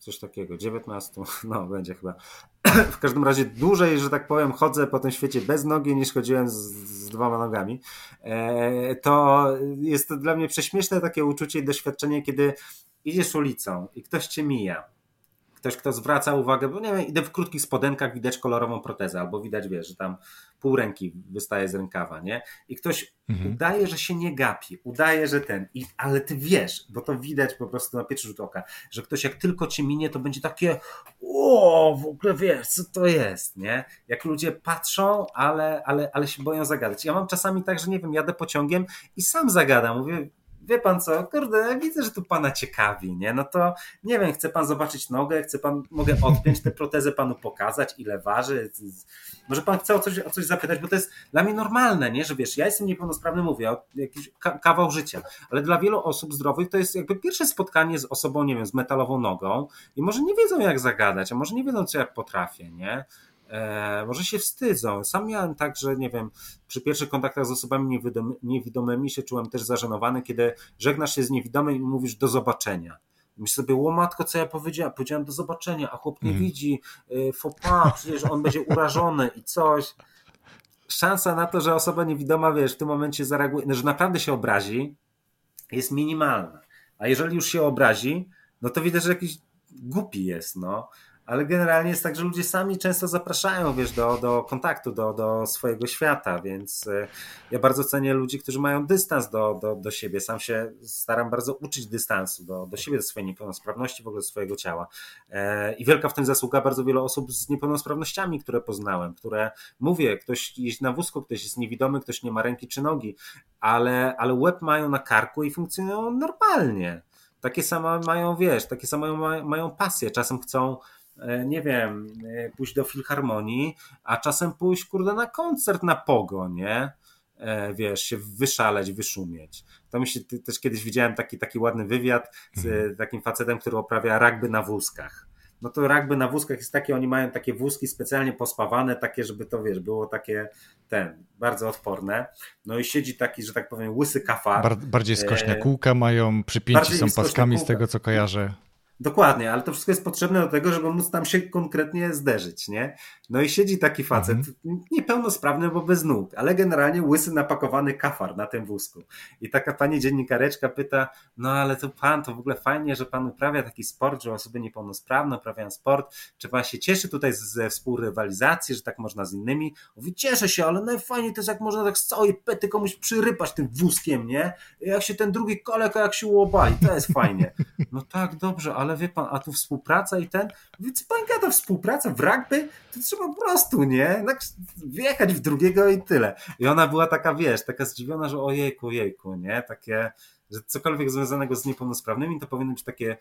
Coś takiego, 19, no będzie chyba. W każdym razie dłużej, że tak powiem, chodzę po tym świecie bez nogi niż chodziłem z, z dwoma nogami. E, to jest to dla mnie prześmieszne takie uczucie i doświadczenie, kiedy idziesz ulicą i ktoś cię mija ktoś, kto zwraca uwagę, bo nie wiem, idę w krótkich spodenkach, widać kolorową protezę, albo widać, wiesz, że tam pół ręki wystaje z rękawa, nie? I ktoś mhm. udaje, że się nie gapi, udaje, że ten, i, ale ty wiesz, bo to widać po prostu na pierwszy rzut oka, że ktoś jak tylko cię minie, to będzie takie o, w ogóle wiesz, co to jest, nie? Jak ludzie patrzą, ale, ale, ale się boją zagadać. Ja mam czasami tak, że nie wiem, jadę pociągiem i sam zagadam, mówię, wie pan co, kurde, ja widzę, że tu pana ciekawi, nie? No to nie wiem, chce pan zobaczyć nogę, chce pan, mogę odpiąć tę protezę panu pokazać, ile waży. Może pan chce o coś, o coś zapytać, bo to jest dla mnie normalne, nie? Że wiesz, ja jestem niepełnosprawny, mówię o jakiś kawał życia, ale dla wielu osób zdrowych to jest jakby pierwsze spotkanie z osobą, nie wiem, z metalową nogą i może nie wiedzą jak zagadać, a może nie wiedzą co jak potrafię, nie? E, może się wstydzą. Sam miałem tak, że nie wiem, przy pierwszych kontaktach z osobami niewidomymi się czułem też zażenowany, kiedy żegnasz się z niewidomym i mówisz do zobaczenia. Myślę sobie, łomatko, co ja powiedziałem? Powiedziałem do zobaczenia, a chłop nie mm. widzi, y, fopa, przecież on będzie urażony i coś. Szansa na to, że osoba niewidoma, wiesz, w tym momencie zareaguje, no, że naprawdę się obrazi, jest minimalna. A jeżeli już się obrazi, no to widać, że jakiś głupi jest, no ale generalnie jest tak, że ludzie sami często zapraszają, wiesz, do, do kontaktu, do, do swojego świata, więc e, ja bardzo cenię ludzi, którzy mają dystans do, do, do siebie. Sam się staram bardzo uczyć dystansu do, do siebie, do swojej niepełnosprawności, w ogóle do swojego ciała. E, I wielka w tym zasługa bardzo wielu osób z niepełnosprawnościami, które poznałem, które, mówię, ktoś jeździ na wózku, ktoś jest niewidomy, ktoś nie ma ręki czy nogi, ale, ale łeb mają na karku i funkcjonują normalnie. Takie same mają, wiesz, takie same mają, mają pasję. Czasem chcą nie wiem, e, pójść do filharmonii, a czasem pójść, kurde, na koncert na pogo, nie? E, wiesz, się wyszaleć, wyszumieć. To mi się też kiedyś widziałem taki, taki ładny wywiad z mhm. takim facetem, który oprawia rugby na wózkach. No to rugby na wózkach jest takie, oni mają takie wózki specjalnie pospawane, takie, żeby to, wiesz, było takie, ten, bardzo odporne. No i siedzi taki, że tak powiem, łysy kafa. Bar bardziej skośne kółka mają, przypięci są paskami z tego, co kojarzę. Dokładnie, ale to wszystko jest potrzebne do tego, żeby móc tam się konkretnie zderzyć, nie? No i siedzi taki facet, mhm. niepełnosprawny, bo bez nóg, ale generalnie łysy napakowany kafar na tym wózku. I taka pani dziennikareczka pyta, no ale to pan, to w ogóle fajnie, że pan uprawia taki sport, że osoby niepełnosprawne uprawiają sport. Czy pan się cieszy tutaj ze współrywalizacji, że tak można z innymi? Mówi, cieszę się, ale najfajniej to jest jak można tak z całej pety komuś przyrypać tym wózkiem, nie? Jak się ten drugi kolega, jak się łobali, to jest fajnie. No tak, dobrze, ale wie pan, a tu współpraca i ten, wie co pan gada, współpraca w rugby? To trzeba po prostu, nie? Wjechać w drugiego i tyle. I ona była taka, wiesz, taka zdziwiona, że ojejku, ojejku, nie? Takie, że cokolwiek związanego z niepełnosprawnymi to powinno być takie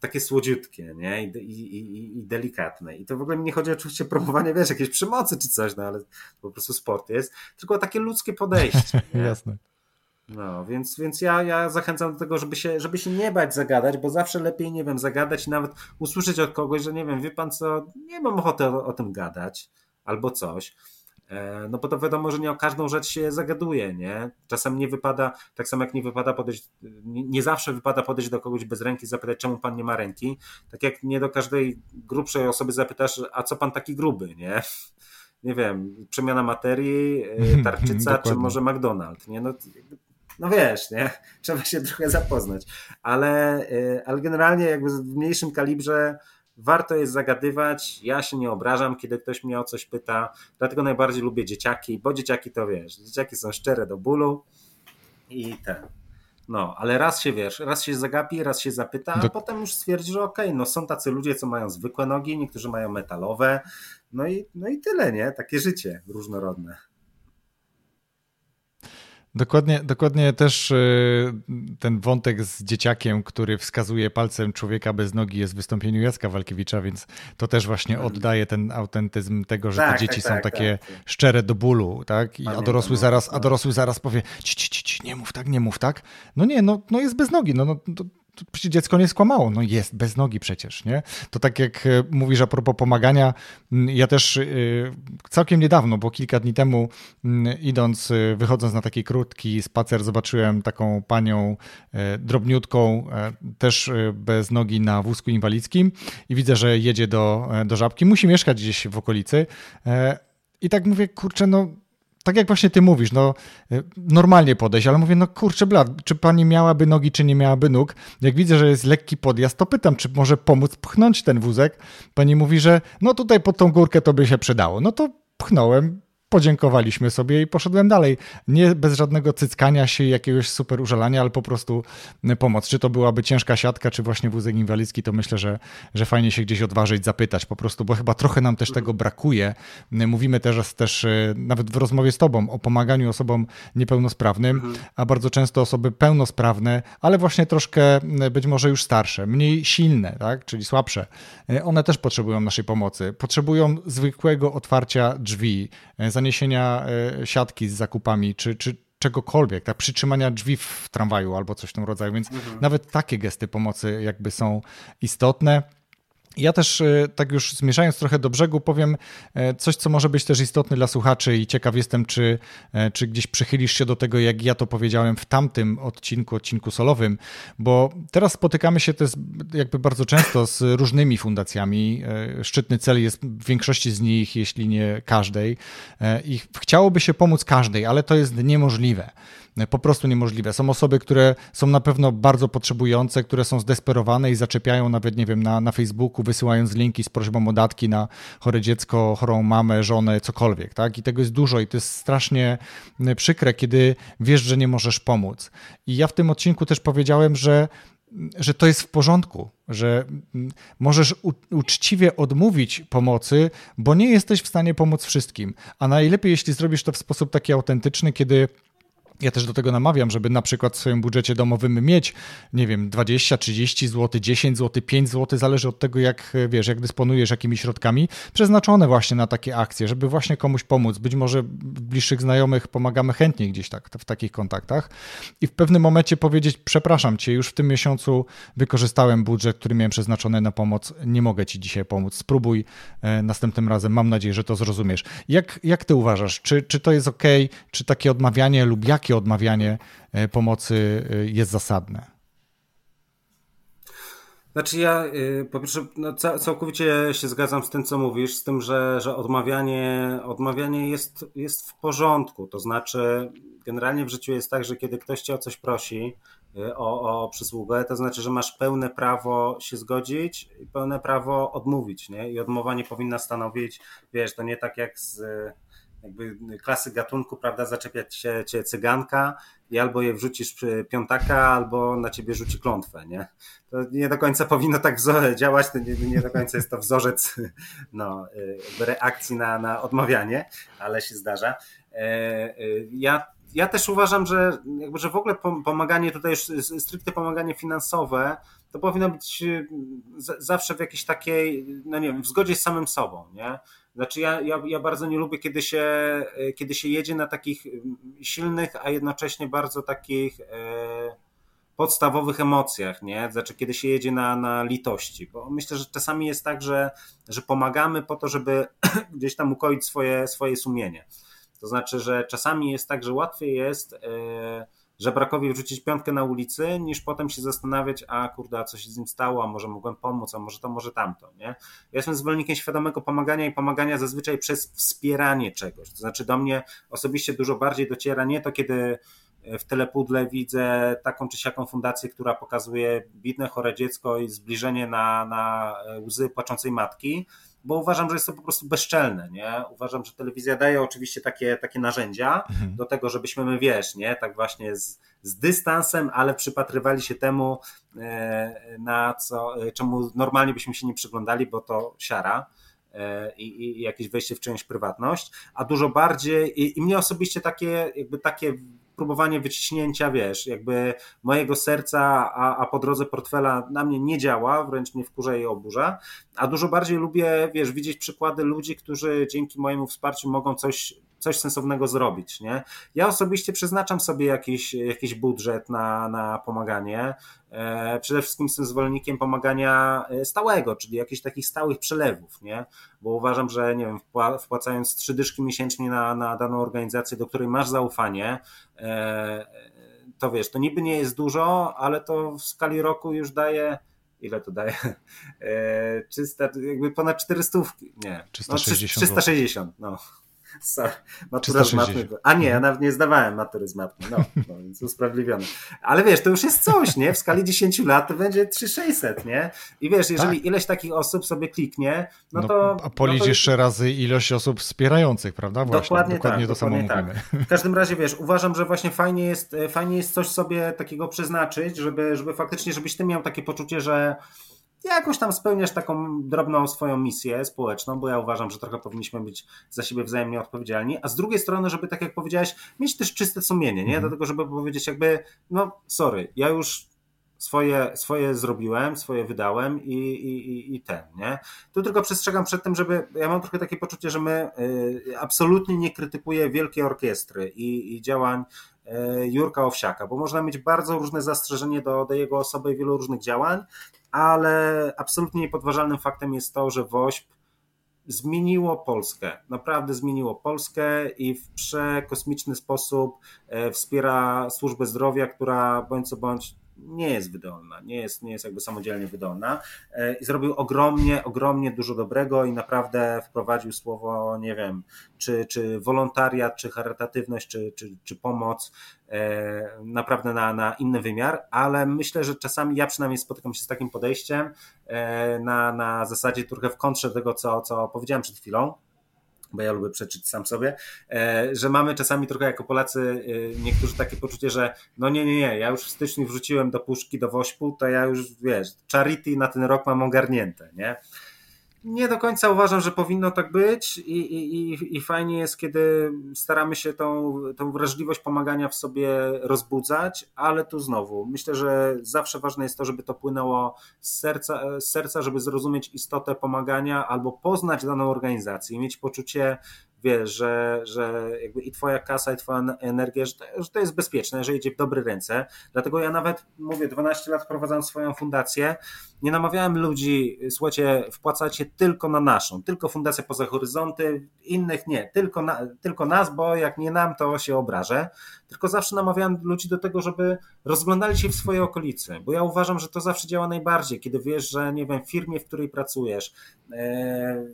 takie słodziutkie, nie? I, i, i, I, delikatne. I to w ogóle nie chodzi oczywiście o promowanie, wiesz, jakiejś przemocy czy coś, no ale po prostu sport jest, tylko takie ludzkie podejście. Jasne. No, więc, więc ja, ja zachęcam do tego, żeby się, żeby się nie bać zagadać, bo zawsze lepiej, nie wiem, zagadać i nawet usłyszeć od kogoś, że nie wiem, wie pan co, nie mam ochoty o, o tym gadać, albo coś. E, no bo to wiadomo, że nie o każdą rzecz się zagaduje, nie? Czasem nie wypada, tak samo jak nie wypada podejść, nie, zawsze wypada podejść do kogoś bez ręki, zapytać, czemu pan nie ma ręki. Tak jak nie do każdej grubszej osoby zapytasz, a co pan taki gruby, nie? Nie wiem, przemiana materii, e, tarczyca, czy może McDonald's, nie? No, no wiesz, nie? Trzeba się trochę zapoznać. Ale, y, ale generalnie jakby w mniejszym kalibrze warto jest zagadywać. Ja się nie obrażam, kiedy ktoś mnie o coś pyta. Dlatego najbardziej lubię dzieciaki, bo dzieciaki to wiesz, dzieciaki są szczere do bólu i ten. No, ale raz się wiesz, raz się zagapi, raz się zapyta, a do... potem już stwierdzi, że okej, okay, no są tacy ludzie, co mają zwykłe nogi, niektórzy mają metalowe, no i, no i tyle, nie? Takie życie różnorodne. Dokładnie, dokładnie też y, ten wątek z dzieciakiem, który wskazuje palcem człowieka bez nogi jest w wystąpieniu Jacka Walkiewicza, więc to też właśnie oddaje ten autentyzm tego, że tak, te dzieci tak, są tak, takie tak. szczere do bólu, tak? I, a, dorosły no, zaraz, a no. dorosły zaraz powie, ci, ci, ci, ci, nie mów tak, nie mów tak. No nie, no, no jest bez nogi, no, no to, przecież dziecko nie skłamało, no jest bez nogi przecież, nie? To tak jak e, mówisz a propos pomagania, ja też e, całkiem niedawno, bo kilka dni temu idąc, e, wychodząc na taki krótki spacer, zobaczyłem taką panią drobniutką, też bez nogi na wózku inwalidzkim i widzę, że jedzie do, do Żabki, musi mieszkać gdzieś w okolicy. I tak mówię, kurczę, no tak jak właśnie ty mówisz, no y, normalnie podejść, ale mówię, no kurczę blad, czy pani miałaby nogi, czy nie miałaby nóg? Jak widzę, że jest lekki podjazd, to pytam, czy może pomóc pchnąć ten wózek? Pani mówi, że no tutaj pod tą górkę to by się przydało. No to pchnąłem, podziękowaliśmy sobie i poszedłem dalej. Nie bez żadnego cyckania się, jakiegoś super użalania, ale po prostu pomoc. Czy to byłaby ciężka siatka, czy właśnie wózek inwalidzki, to myślę, że, że fajnie się gdzieś odważyć, zapytać po prostu, bo chyba trochę nam też tego brakuje. Mówimy teraz też e, nawet w rozmowie z tobą o pomaganiu osobom niepełnosprawnym, a bardzo często osoby pełnosprawne, ale właśnie troszkę być może już starsze, mniej silne, tak? czyli słabsze, one też potrzebują naszej pomocy. Potrzebują zwykłego otwarcia drzwi, zaniesienia e, siatki z zakupami, czy, czy czegokolwiek, tak, przytrzymania drzwi w tramwaju albo coś w tym rodzaju, więc mhm. nawet takie gesty pomocy jakby są istotne. Ja też, e, tak już zmierzając trochę do brzegu, powiem e, coś, co może być też istotne dla słuchaczy i ciekaw jestem, czy, e, czy gdzieś przychylisz się do tego, jak ja to powiedziałem w tamtym odcinku, odcinku solowym, bo teraz spotykamy się też jakby bardzo często z różnymi fundacjami. Szczytny cel jest w większości z nich, jeśli nie każdej i chciałoby się pomóc każdej, ale to jest niemożliwe po prostu niemożliwe. Są osoby, które są na pewno bardzo potrzebujące, które są zdesperowane i zaczepiają nawet, nie wiem, na, na Facebooku, wysyłając linki z prośbą o datki na chore dziecko, chorą mamę, żonę, cokolwiek, tak? I tego jest dużo i to jest strasznie przykre, kiedy wiesz, że nie możesz pomóc. I ja w tym odcinku też powiedziałem, że że to jest w porządku, że możesz uczciwie odmówić pomocy, bo nie jesteś w stanie pomóc wszystkim. A najlepiej, jeśli zrobisz to w sposób taki autentyczny, kiedy ja też do tego namawiam, żeby na przykład w swoim budżecie domowym mieć, nie wiem, 20, 30 zł, 10 zł, 5 zł, zależy od tego, jak wiesz, jak dysponujesz jakimi środkami, przeznaczone właśnie na takie akcje, żeby właśnie komuś pomóc. Być może bliższych znajomych pomagamy chętnie gdzieś tak w takich kontaktach i w pewnym momencie powiedzieć, przepraszam cię, już w tym miesiącu wykorzystałem budżet, który miałem przeznaczony na pomoc, nie mogę ci dzisiaj pomóc. Spróbuj e, następnym razem, mam nadzieję, że to zrozumiesz. Jak, jak ty uważasz, czy, czy to jest ok, czy takie odmawianie lub jakie takie odmawianie e, pomocy e, jest zasadne? Znaczy ja e, po pierwsze no, całkowicie się zgadzam z tym, co mówisz, z tym, że, że odmawianie, odmawianie jest, jest w porządku. To znaczy generalnie w życiu jest tak, że kiedy ktoś cię o coś prosi, o, o przysługę, to znaczy, że masz pełne prawo się zgodzić i pełne prawo odmówić, nie? I odmowa nie powinna stanowić, wiesz, to nie tak jak z jakby klasy gatunku, prawda, zaczepiać się cię cyganka i albo je wrzucisz piątaka, albo na ciebie rzuci klątwę, nie? To nie do końca powinno tak działać, to nie, nie do końca jest to wzorzec no, reakcji na, na odmawianie, ale się zdarza. E, e, ja ja też uważam, że, jakby, że w ogóle pomaganie tutaj już stricte pomaganie finansowe to powinno być zawsze w jakiejś takiej, no nie wiem, w zgodzie z samym sobą, nie? Znaczy ja, ja, ja bardzo nie lubię, kiedy się, kiedy się jedzie na takich silnych, a jednocześnie bardzo takich e, podstawowych emocjach, nie? Znaczy kiedy się jedzie na, na litości, bo myślę, że czasami jest tak, że, że pomagamy po to, żeby gdzieś tam ukoić swoje, swoje sumienie. To znaczy, że czasami jest tak, że łatwiej jest... E, żebrakowi wrzucić piątkę na ulicy, niż potem się zastanawiać, a kurde, a co się z nim stało, a może mogłem pomóc, a może to, może tamto, nie? Ja jestem zwolennikiem świadomego pomagania i pomagania zazwyczaj przez wspieranie czegoś. To znaczy do mnie osobiście dużo bardziej dociera nie to, kiedy w telepudle widzę taką czy siaką fundację, która pokazuje bidne, chore dziecko i zbliżenie na, na łzy płaczącej matki, bo uważam, że jest to po prostu bezczelne, nie? Uważam, że telewizja daje oczywiście takie, takie narzędzia mhm. do tego, żebyśmy my, wiesz, nie? Tak właśnie z, z dystansem, ale przypatrywali się temu, e, na co, czemu normalnie byśmy się nie przyglądali, bo to siara. E, I, i, jakieś wejście w czyjąś prywatność, a dużo bardziej i, i mnie osobiście takie jakby takie próbowanie wyciśnięcia, wiesz, jakby mojego serca, a, a po drodze portfela na mnie nie działa, wręcz mnie wkurza i oburza, a dużo bardziej lubię, wiesz, widzieć przykłady ludzi, którzy dzięki mojemu wsparciu mogą coś coś sensownego zrobić. Nie? Ja osobiście przeznaczam sobie jakiś, jakiś budżet na, na pomaganie. E, przede wszystkim jestem zwolennikiem pomagania e, stałego, czyli jakichś takich stałych przelewów, nie? bo uważam, że nie wiem, wpłacając trzy dyszki miesięcznie na, na daną organizację, do której masz zaufanie, e, to wiesz, to niby nie jest dużo, ale to w skali roku już daje ile to daje? 300, jakby ponad 400, nie, 360, no, 360 no. Sorry, matura z matmy. A nie, ja nawet nie zdawałem matury z matmy. No, no więc usprawiedliwione. Ale wiesz, to już jest coś, nie? W skali 10 lat to będzie 3600, nie? I wiesz, jeżeli tak. ileś takich osób sobie kliknie, no, no to. A policz no to... jeszcze razy ilość osób wspierających, prawda? Właśnie, dokładnie, dokładnie tak, to dokładnie samo tak. mówimy. W każdym razie wiesz, uważam, że właśnie fajnie jest, fajnie jest coś sobie takiego przeznaczyć, żeby, żeby faktycznie, żebyś ty miał takie poczucie, że jakoś tam spełniasz taką drobną swoją misję społeczną, bo ja uważam, że trochę powinniśmy być za siebie wzajemnie odpowiedzialni, a z drugiej strony, żeby tak jak powiedziałeś, mieć też czyste sumienie, nie? Mm. żeby powiedzieć jakby, no sorry, ja już swoje, swoje zrobiłem, swoje wydałem i, i, i ten, nie? Tu tylko przestrzegam przed tym, żeby, ja mam trochę takie poczucie, że my y, absolutnie nie krytykuję wielkiej orkiestry i, i działań Jurka Owsiaka, bo można mieć bardzo różne zastrzeżenie do, do jego osoby i wielu różnych działań, ale absolutnie niepodważalnym faktem jest to, że WOŚP zmieniło Polskę, naprawdę zmieniło Polskę i w przekosmiczny sposób e, wspiera służbę zdrowia, która bądź co bądź nie jest wydolna, nie jest, nie jest jakby samodzielnie wydolna e, i zrobił ogromnie, ogromnie dużo dobrego i naprawdę wprowadził słowo, nie wiem, czy, czy wolontariat, czy charytatywność, czy, czy, czy pomoc e, naprawdę na, na inny wymiar, ale myślę, że czasami ja przynajmniej spotykam się z takim podejściem e, na, na zasadzie trochę w kontrze tego, co, co powiedziałem przed chwilą, bo ja lubię przeczyć sam sobie, e, że mamy czasami trochę jako Polacy e, niektórzy takie poczucie, że no nie, nie, nie, ja już w styczniu wrzuciłem do puszki, do wośpu, to ja już, wiesz, charity na ten rok mam ogarnięte, nie? Nie do końca uważam, że powinno tak być i, i, i fajnie jest, kiedy staramy się tą, tą wrażliwość pomagania w sobie rozbudzać, ale tu znowu myślę, że zawsze ważne jest to, żeby to płynęło z serca, z serca żeby zrozumieć istotę pomagania albo poznać daną organizację i mieć poczucie, wiesz, że, że jakby i twoja kasa, i twoja energia, że to, że to jest bezpieczne, że idzie w dobre ręce. Dlatego ja nawet, mówię, 12 lat prowadzę swoją fundację, nie namawiałem ludzi, słuchajcie, wpłacacie tylko na naszą, tylko Fundację Poza Horyzonty, innych nie, tylko, na, tylko nas, bo jak nie nam, to się obrażę. Tylko zawsze namawiałem ludzi do tego, żeby rozglądali się w swojej okolicy, bo ja uważam, że to zawsze działa najbardziej, kiedy wiesz, że nie wiem, w firmie, w której pracujesz, e,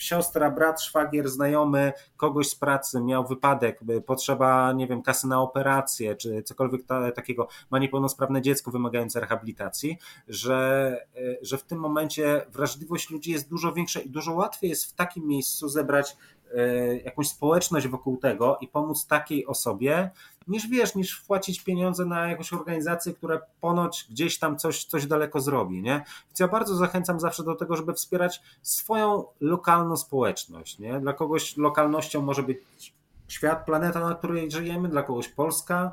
siostra, brat, szwagier, znajomy kogoś z pracy miał wypadek, potrzeba, nie wiem, kasy na operację, czy cokolwiek ta, takiego, ma niepełnosprawne dziecko wymagające rehabilitacji, że, e, że w tym momencie wrażliwość ludzi jest dużo większa i dużo łatwiej jest w takim miejscu zebrać jakąś społeczność wokół tego i pomóc takiej osobie, niż wiesz, niż wpłacić pieniądze na jakąś organizację, która ponoć gdzieś tam coś, coś daleko zrobi, nie? Więc ja bardzo zachęcam zawsze do tego, żeby wspierać swoją lokalną społeczność, nie? Dla kogoś lokalnością może być świat, planeta, na której żyjemy, dla kogoś Polska,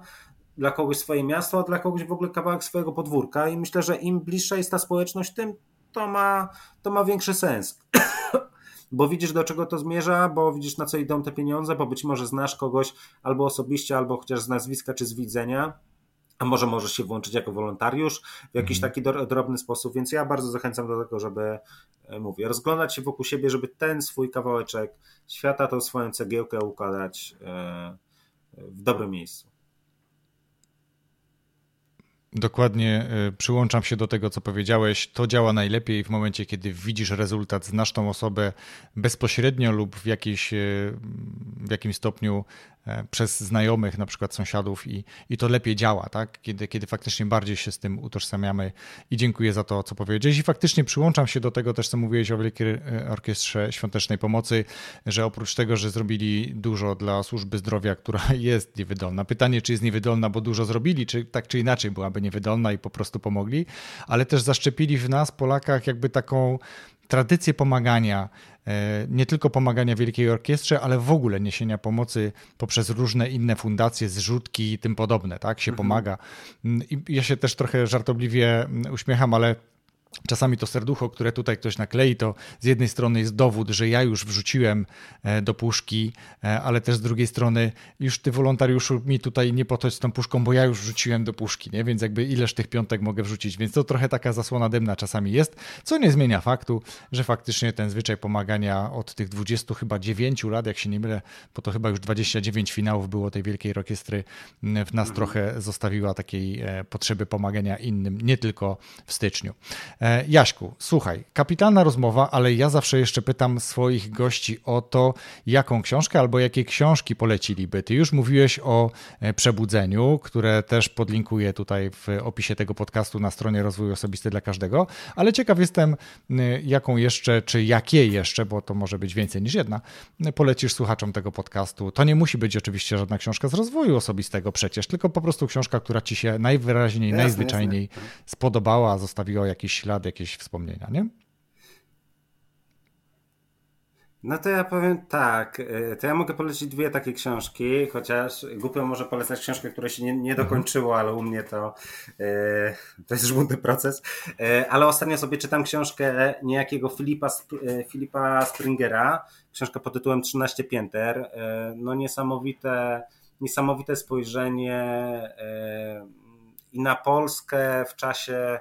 dla kogoś swoje miasto, a dla kogoś w ogóle kawałek swojego podwórka i myślę, że im bliższa jest ta społeczność, tym to ma, to ma większy sens bo widzisz do czego to zmierza, bo widzisz na co idą te pieniądze, bo być może znasz kogoś albo osobiście, albo chociaż z nazwiska czy z widzenia. A może możesz się włączyć jako wolontariusz w jakiś mhm. taki drobny sposób, więc ja bardzo zachęcam do tego, żeby, e, mówię, rozglądać się wokół siebie, żeby ten swój kawałeczek świata, tą swoją cegiełkę układać e, w dobrym miejscu. Dokładnie y, przyłączam się do tego, co powiedziałeś. To działa najlepiej w momencie, kiedy widzisz rezultat, znasz tą osobę bezpośrednio lub w, jakiejś, y, w jakimś stopniu e, przez znajomych, na przykład sąsiadów i, i to lepiej działa, tak? Kiedy, kiedy faktycznie bardziej się z tym utożsamiamy i dziękuję za to, co powiedziałeś i faktycznie przyłączam się do tego też, co mówiłeś o Wielkiej Orkiestrze Świątecznej Pomocy, że oprócz tego, że zrobili dużo dla służby zdrowia, która jest niewydolna. Pytanie, czy jest niewydolna, bo dużo zrobili, czy tak czy inaczej byłaby niewydolna i po prostu pomogli, ale też zaszczepili w nas, Polakach, jakby taką tradycję pomagania, e, nie tylko pomagania Wielkiej Orkiestrze, ale w ogóle niesienia pomocy poprzez różne inne fundacje, zrzutki i tym podobne, tak, się mhm. pomaga. Mm, I ja się też trochę żartobliwie mm, uśmiecham, ale Czasami to serducho, które tutaj ktoś naklei, to z jednej strony jest dowód, że ja już wrzuciłem e, do puszki, e, ale też z drugiej strony już ty wolontariuszu mi tutaj nie po to z tą puszką, bo ja już wrzuciłem do puszki, nie? więc jakby ileż tych piątek mogę wrzucić, więc to trochę taka zasłona dymna czasami jest, co nie zmienia faktu, że faktycznie ten zwyczaj pomagania od tych 20 chyba 9 lat, jak się nie mylę, bo to chyba już 29 finałów było tej wielkiej orkiestry, w nas mhm. trochę zostawiła takiej e, potrzeby pomagania innym, nie tylko w styczniu. E, Jaśku, słuchaj, kapitalna rozmowa, ale ja zawsze jeszcze pytam swoich gości o to, jaką książkę albo jakie książki poleciliby. Ty już mówiłeś o e, przebudzeniu, które też podlinkuję tutaj w opisie tego podcastu na stronie Rozwój Osobisty dla Każdego, ale ciekaw jestem, jaką jeszcze, czy jakie jeszcze, bo to może być więcej niż jedna, polecisz słuchaczom tego podcastu. To nie musi być oczywiście żadna książka z rozwoju osobistego przecież, tylko po prostu książka, która ci się najwyraźniej, jasne, najzwyczajniej jasne. spodobała, zostawiła jakiś ślad, jakieś wspomnienia, nie? No to ja powiem tak, y, to ja mogę polecić dwie takie książki, chociaż głupio może polecać książkę, która się nie, nie mhm. dokończyło, ale u mnie to, yy, to jest żmudny proces. Yy, ale ostatnio sobie czytam książkę niejakiego Filipa, Filipa Springera, książkę pod tytułem 13 pięter. No niesamowite, niesamowite spojrzenie i na Polskę w czasie,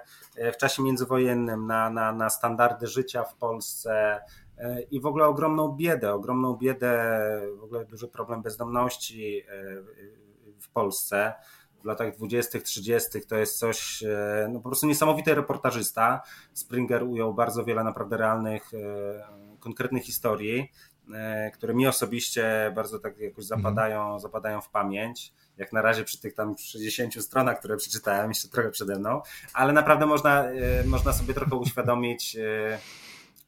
w czasie międzywojennym, na, na, na standardy życia w Polsce e, i w ogóle ogromną biedę, ogromną biedę, w ogóle duży problem bezdomności e, w Polsce w latach 20., 30. to jest coś, e, no po prostu niesamowity reportażysta. Springer ujął bardzo wiele naprawdę realnych, konkretnych historii, które mi osobiście bardzo tak jakoś zapadają, mm. zapadają w pamięć jak na razie przy tych tam 60 stronach, które przeczytałem, jeszcze trochę przede mną, ale naprawdę można, e, można sobie trochę uświadomić, e,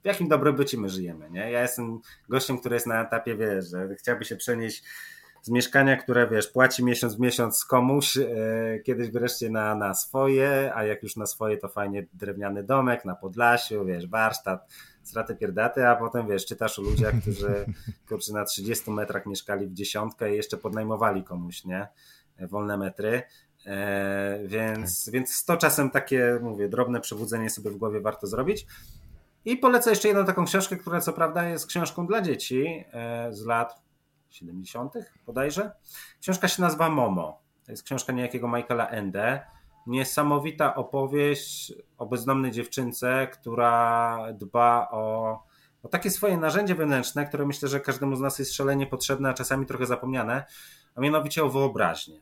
w jakim dobrobycie my żyjemy. Nie? Ja jestem gościem, który jest na etapie, wiesz, że chciałby się przenieść z mieszkania, które wiesz, płaci miesiąc w miesiąc komuś, e, kiedyś wreszcie na, na swoje, a jak już na swoje, to fajnie drewniany domek na Podlasiu, wiesz, warsztat, straty pierdaty, a potem wiesz, czytasz o ludziach, którzy kurczę, na 30 metrach mieszkali w dziesiątkę i jeszcze podnajmowali komuś, nie? Wolne metry. E, więc, tak. więc to czasem takie, mówię, drobne przebudzenie sobie w głowie warto zrobić. I polecę jeszcze jedną taką książkę, która co prawda jest książką dla dzieci e, z lat 70. bodajże. Książka się nazywa Momo. To jest książka niejakiego Michaela Ende niesamowita opowieść o bezdomnej dziewczynce, która dba o, o takie swoje narzędzie wewnętrzne, które myślę, że każdemu z nas jest szalenie potrzebne, a czasami trochę zapomniane, a mianowicie o wyobraźnię.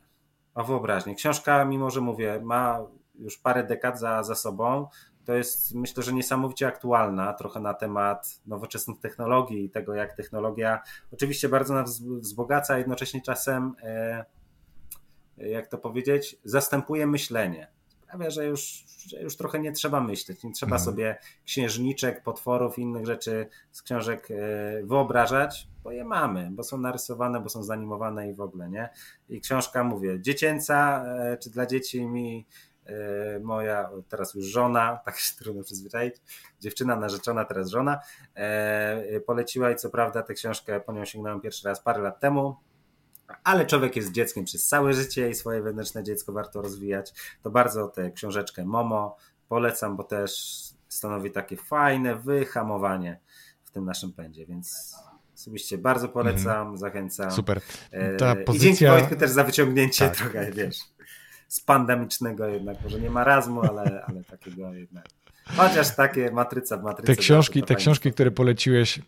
O wyobraźnię. Książka, mimo że mówię, ma już parę dekad za, za sobą, to jest myślę, że niesamowicie aktualna, trochę na temat nowoczesnych technologii i tego, jak technologia oczywiście bardzo nas wzbogaca, a jednocześnie czasem. E, jak to powiedzieć, zastępuje myślenie. Sprawia, że już, że już trochę nie trzeba myśleć, nie trzeba mhm. sobie księżniczek, potworów i innych rzeczy z książek e, wyobrażać, bo je mamy, bo są narysowane, bo są zanimowane i w ogóle, nie? I książka, mówię, dziecięca, e, czy dla dzieci mi e, moja, teraz już żona, tak się trudno przyzwyczaić, dziewczyna narzeczona, teraz żona, poleciła i co prawda tę książkę po nią sięgnąłem pierwszy raz parę lat temu, ale człowiek jest dzieckiem przez całe życie i swoje wewnętrzne dziecko warto rozwijać. To bardzo tę książeczkę Momo polecam, bo też stanowi takie fajne wyhamowanie w tym naszym pędzie, więc osobiście bardzo polecam, mm. zachęcam. Super. E, Ta pozycja... I dzięki Wojtku też za wyciągnięcie tak. trochę, wiesz, z pandemicznego jednak, może nie marazmu, ale, ale takiego jednak. Chociaż takie matryca w matryce. Te książki, te książki, które poleciłeś,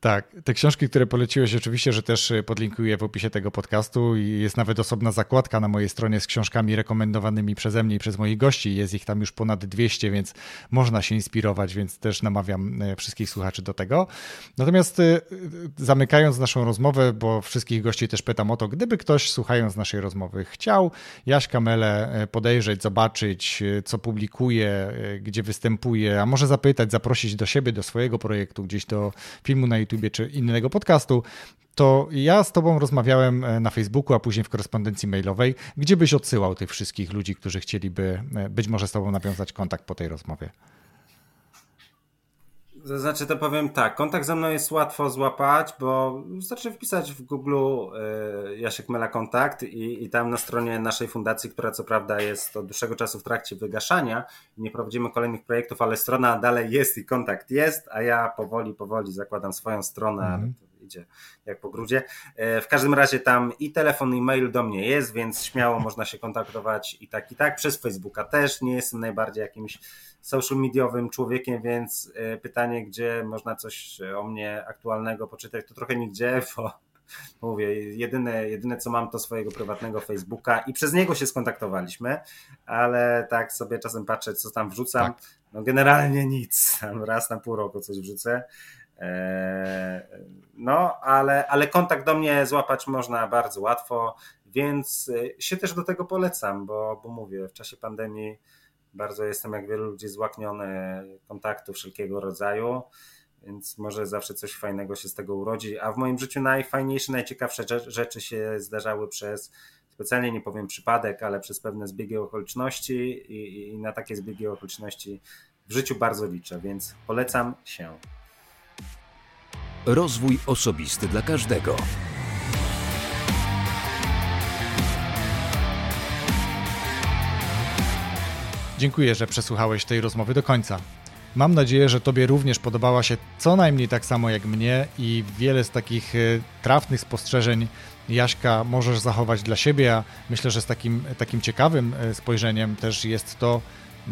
Tak, te książki, które poleciłeś, oczywiście, że też y, podlinkuję w opisie tego podcastu i jest nawet osobna zakładka na mojej stronie z książkami rekomendowanymi przeze mnie i przez moich gości. Jest ich tam już ponad 200, więc można się inspirować, więc też namawiam y, wszystkich słuchaczy do tego. Natomiast y, zamykając naszą rozmowę, bo wszystkich gości też pytam o to, gdyby ktoś słuchając naszej rozmowy chciał Jaśka Mele podejrzeć, zobaczyć, co publikuje, gdzie występuje, a może zapytać, zaprosić do siebie, do swojego projektu, gdzieś do filmu na YouTube, YouTubie czy innego podcastu, to ja z Tobą rozmawiałem e, na Facebooku, a później w korespondencji mailowej, gdzie byś odsyłał tych wszystkich ludzi, którzy chcieliby e, być może z Tobą nawiązać kontakt po tej rozmowie. Znaczy, to powiem tak, kontakt ze mną jest łatwo złapać, bo wystarczy wpisać w Google y, Jasiek Mela kontakt i, i tam na stronie naszej fundacji, która co prawda jest od dłuższego czasu w trakcie wygaszania, nie prowadzimy kolejnych projektów, ale strona dalej jest i kontakt jest, a ja powoli, powoli zakładam swoją stronę, mm idzie jak po grudzie. E, w każdym razie tam i telefon, i mail do mnie jest, więc śmiało można się kontaktować i tak, i tak. Przez Facebooka też. Nie jestem najbardziej jakimś social mediowym człowiekiem, więc e, pytanie, gdzie można coś o mnie aktualnego poczytać, to trochę nigdzie, bo mówię, jedyne, jedyne co mam to swojego prywatnego Facebooka i przez niego się skontaktowaliśmy, ale tak sobie czasem patrzę, co tam wrzucam. Tak. No generalnie nic, tam raz na pół roku coś wrzucę. E, no, ale, ale kontakt do mnie złapać można bardzo łatwo, więc e, się też do tego polecam, bo, bo mówię, w czasie pandemii bardzo jestem, jak wielu ludzi, złakniony kontaktu wszelkiego rodzaju, więc może zawsze coś fajnego się z tego urodzi. A w moim życiu najfajniejsze, najciekawsze rzeczy się zdarzały przez specjalnie nie powiem przypadek, ale przez pewne zbiegi okoliczności i, i na takie zbiegi okoliczności w życiu bardzo liczę, więc polecam się. Rozwój osobisty dla każdego. Dziękuję, że przesłuchałeś tej rozmowy do końca. Mam nadzieję, że Tobie również podobała się co najmniej tak samo jak mnie i wiele z takich e, trafnych spostrzeżeń Jaśka możesz zachować dla siebie, a myślę, że z takim, takim ciekawym e, spojrzeniem też jest to,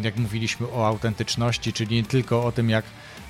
jak mówiliśmy o autentyczności, czyli nie tylko o tym, jak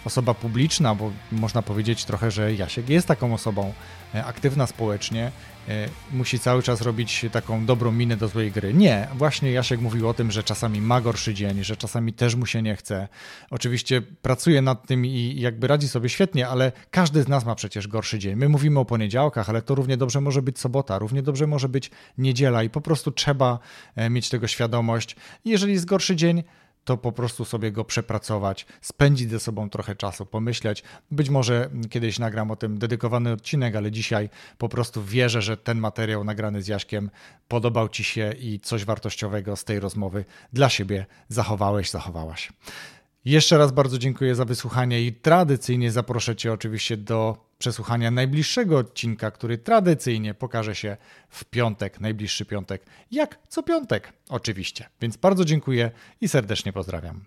osoba publiczna, bo można powiedzieć trochę, że Jasiek jest taką osobą e, aktywna społecznie, e, musi cały czas robić taką dobrą minę do złej gry. Nie, właśnie Jasiek mówił o tym, że czasami ma gorszy dzień, że czasami też mu się nie chce. Oczywiście pracuje nad tym i jakby radzi sobie świetnie, ale każdy z nas ma przecież gorszy dzień. My mówimy o poniedziałkach, ale to równie dobrze może być sobota, równie dobrze może być niedziela i po prostu trzeba e, mieć tego świadomość. Jeżeli jest gorszy dzień, to po prostu sobie go przepracować, spędzić ze sobą trochę czasu, pomyśleć. Być może kiedyś nagram o tym dedykowany odcinek, ale dzisiaj po prostu wierzę, że ten materiał nagrany z Jaśkiem podobał Ci się i coś wartościowego z tej rozmowy dla siebie zachowałeś, zachowałaś. Jeszcze raz bardzo dziękuję za wysłuchanie i tradycyjnie zaproszę Cię oczywiście do przesłuchania najbliższego odcinka, który tradycyjnie pokaże się w piątek, najbliższy piątek, jak co piątek oczywiście. Więc bardzo dziękuję i serdecznie pozdrawiam.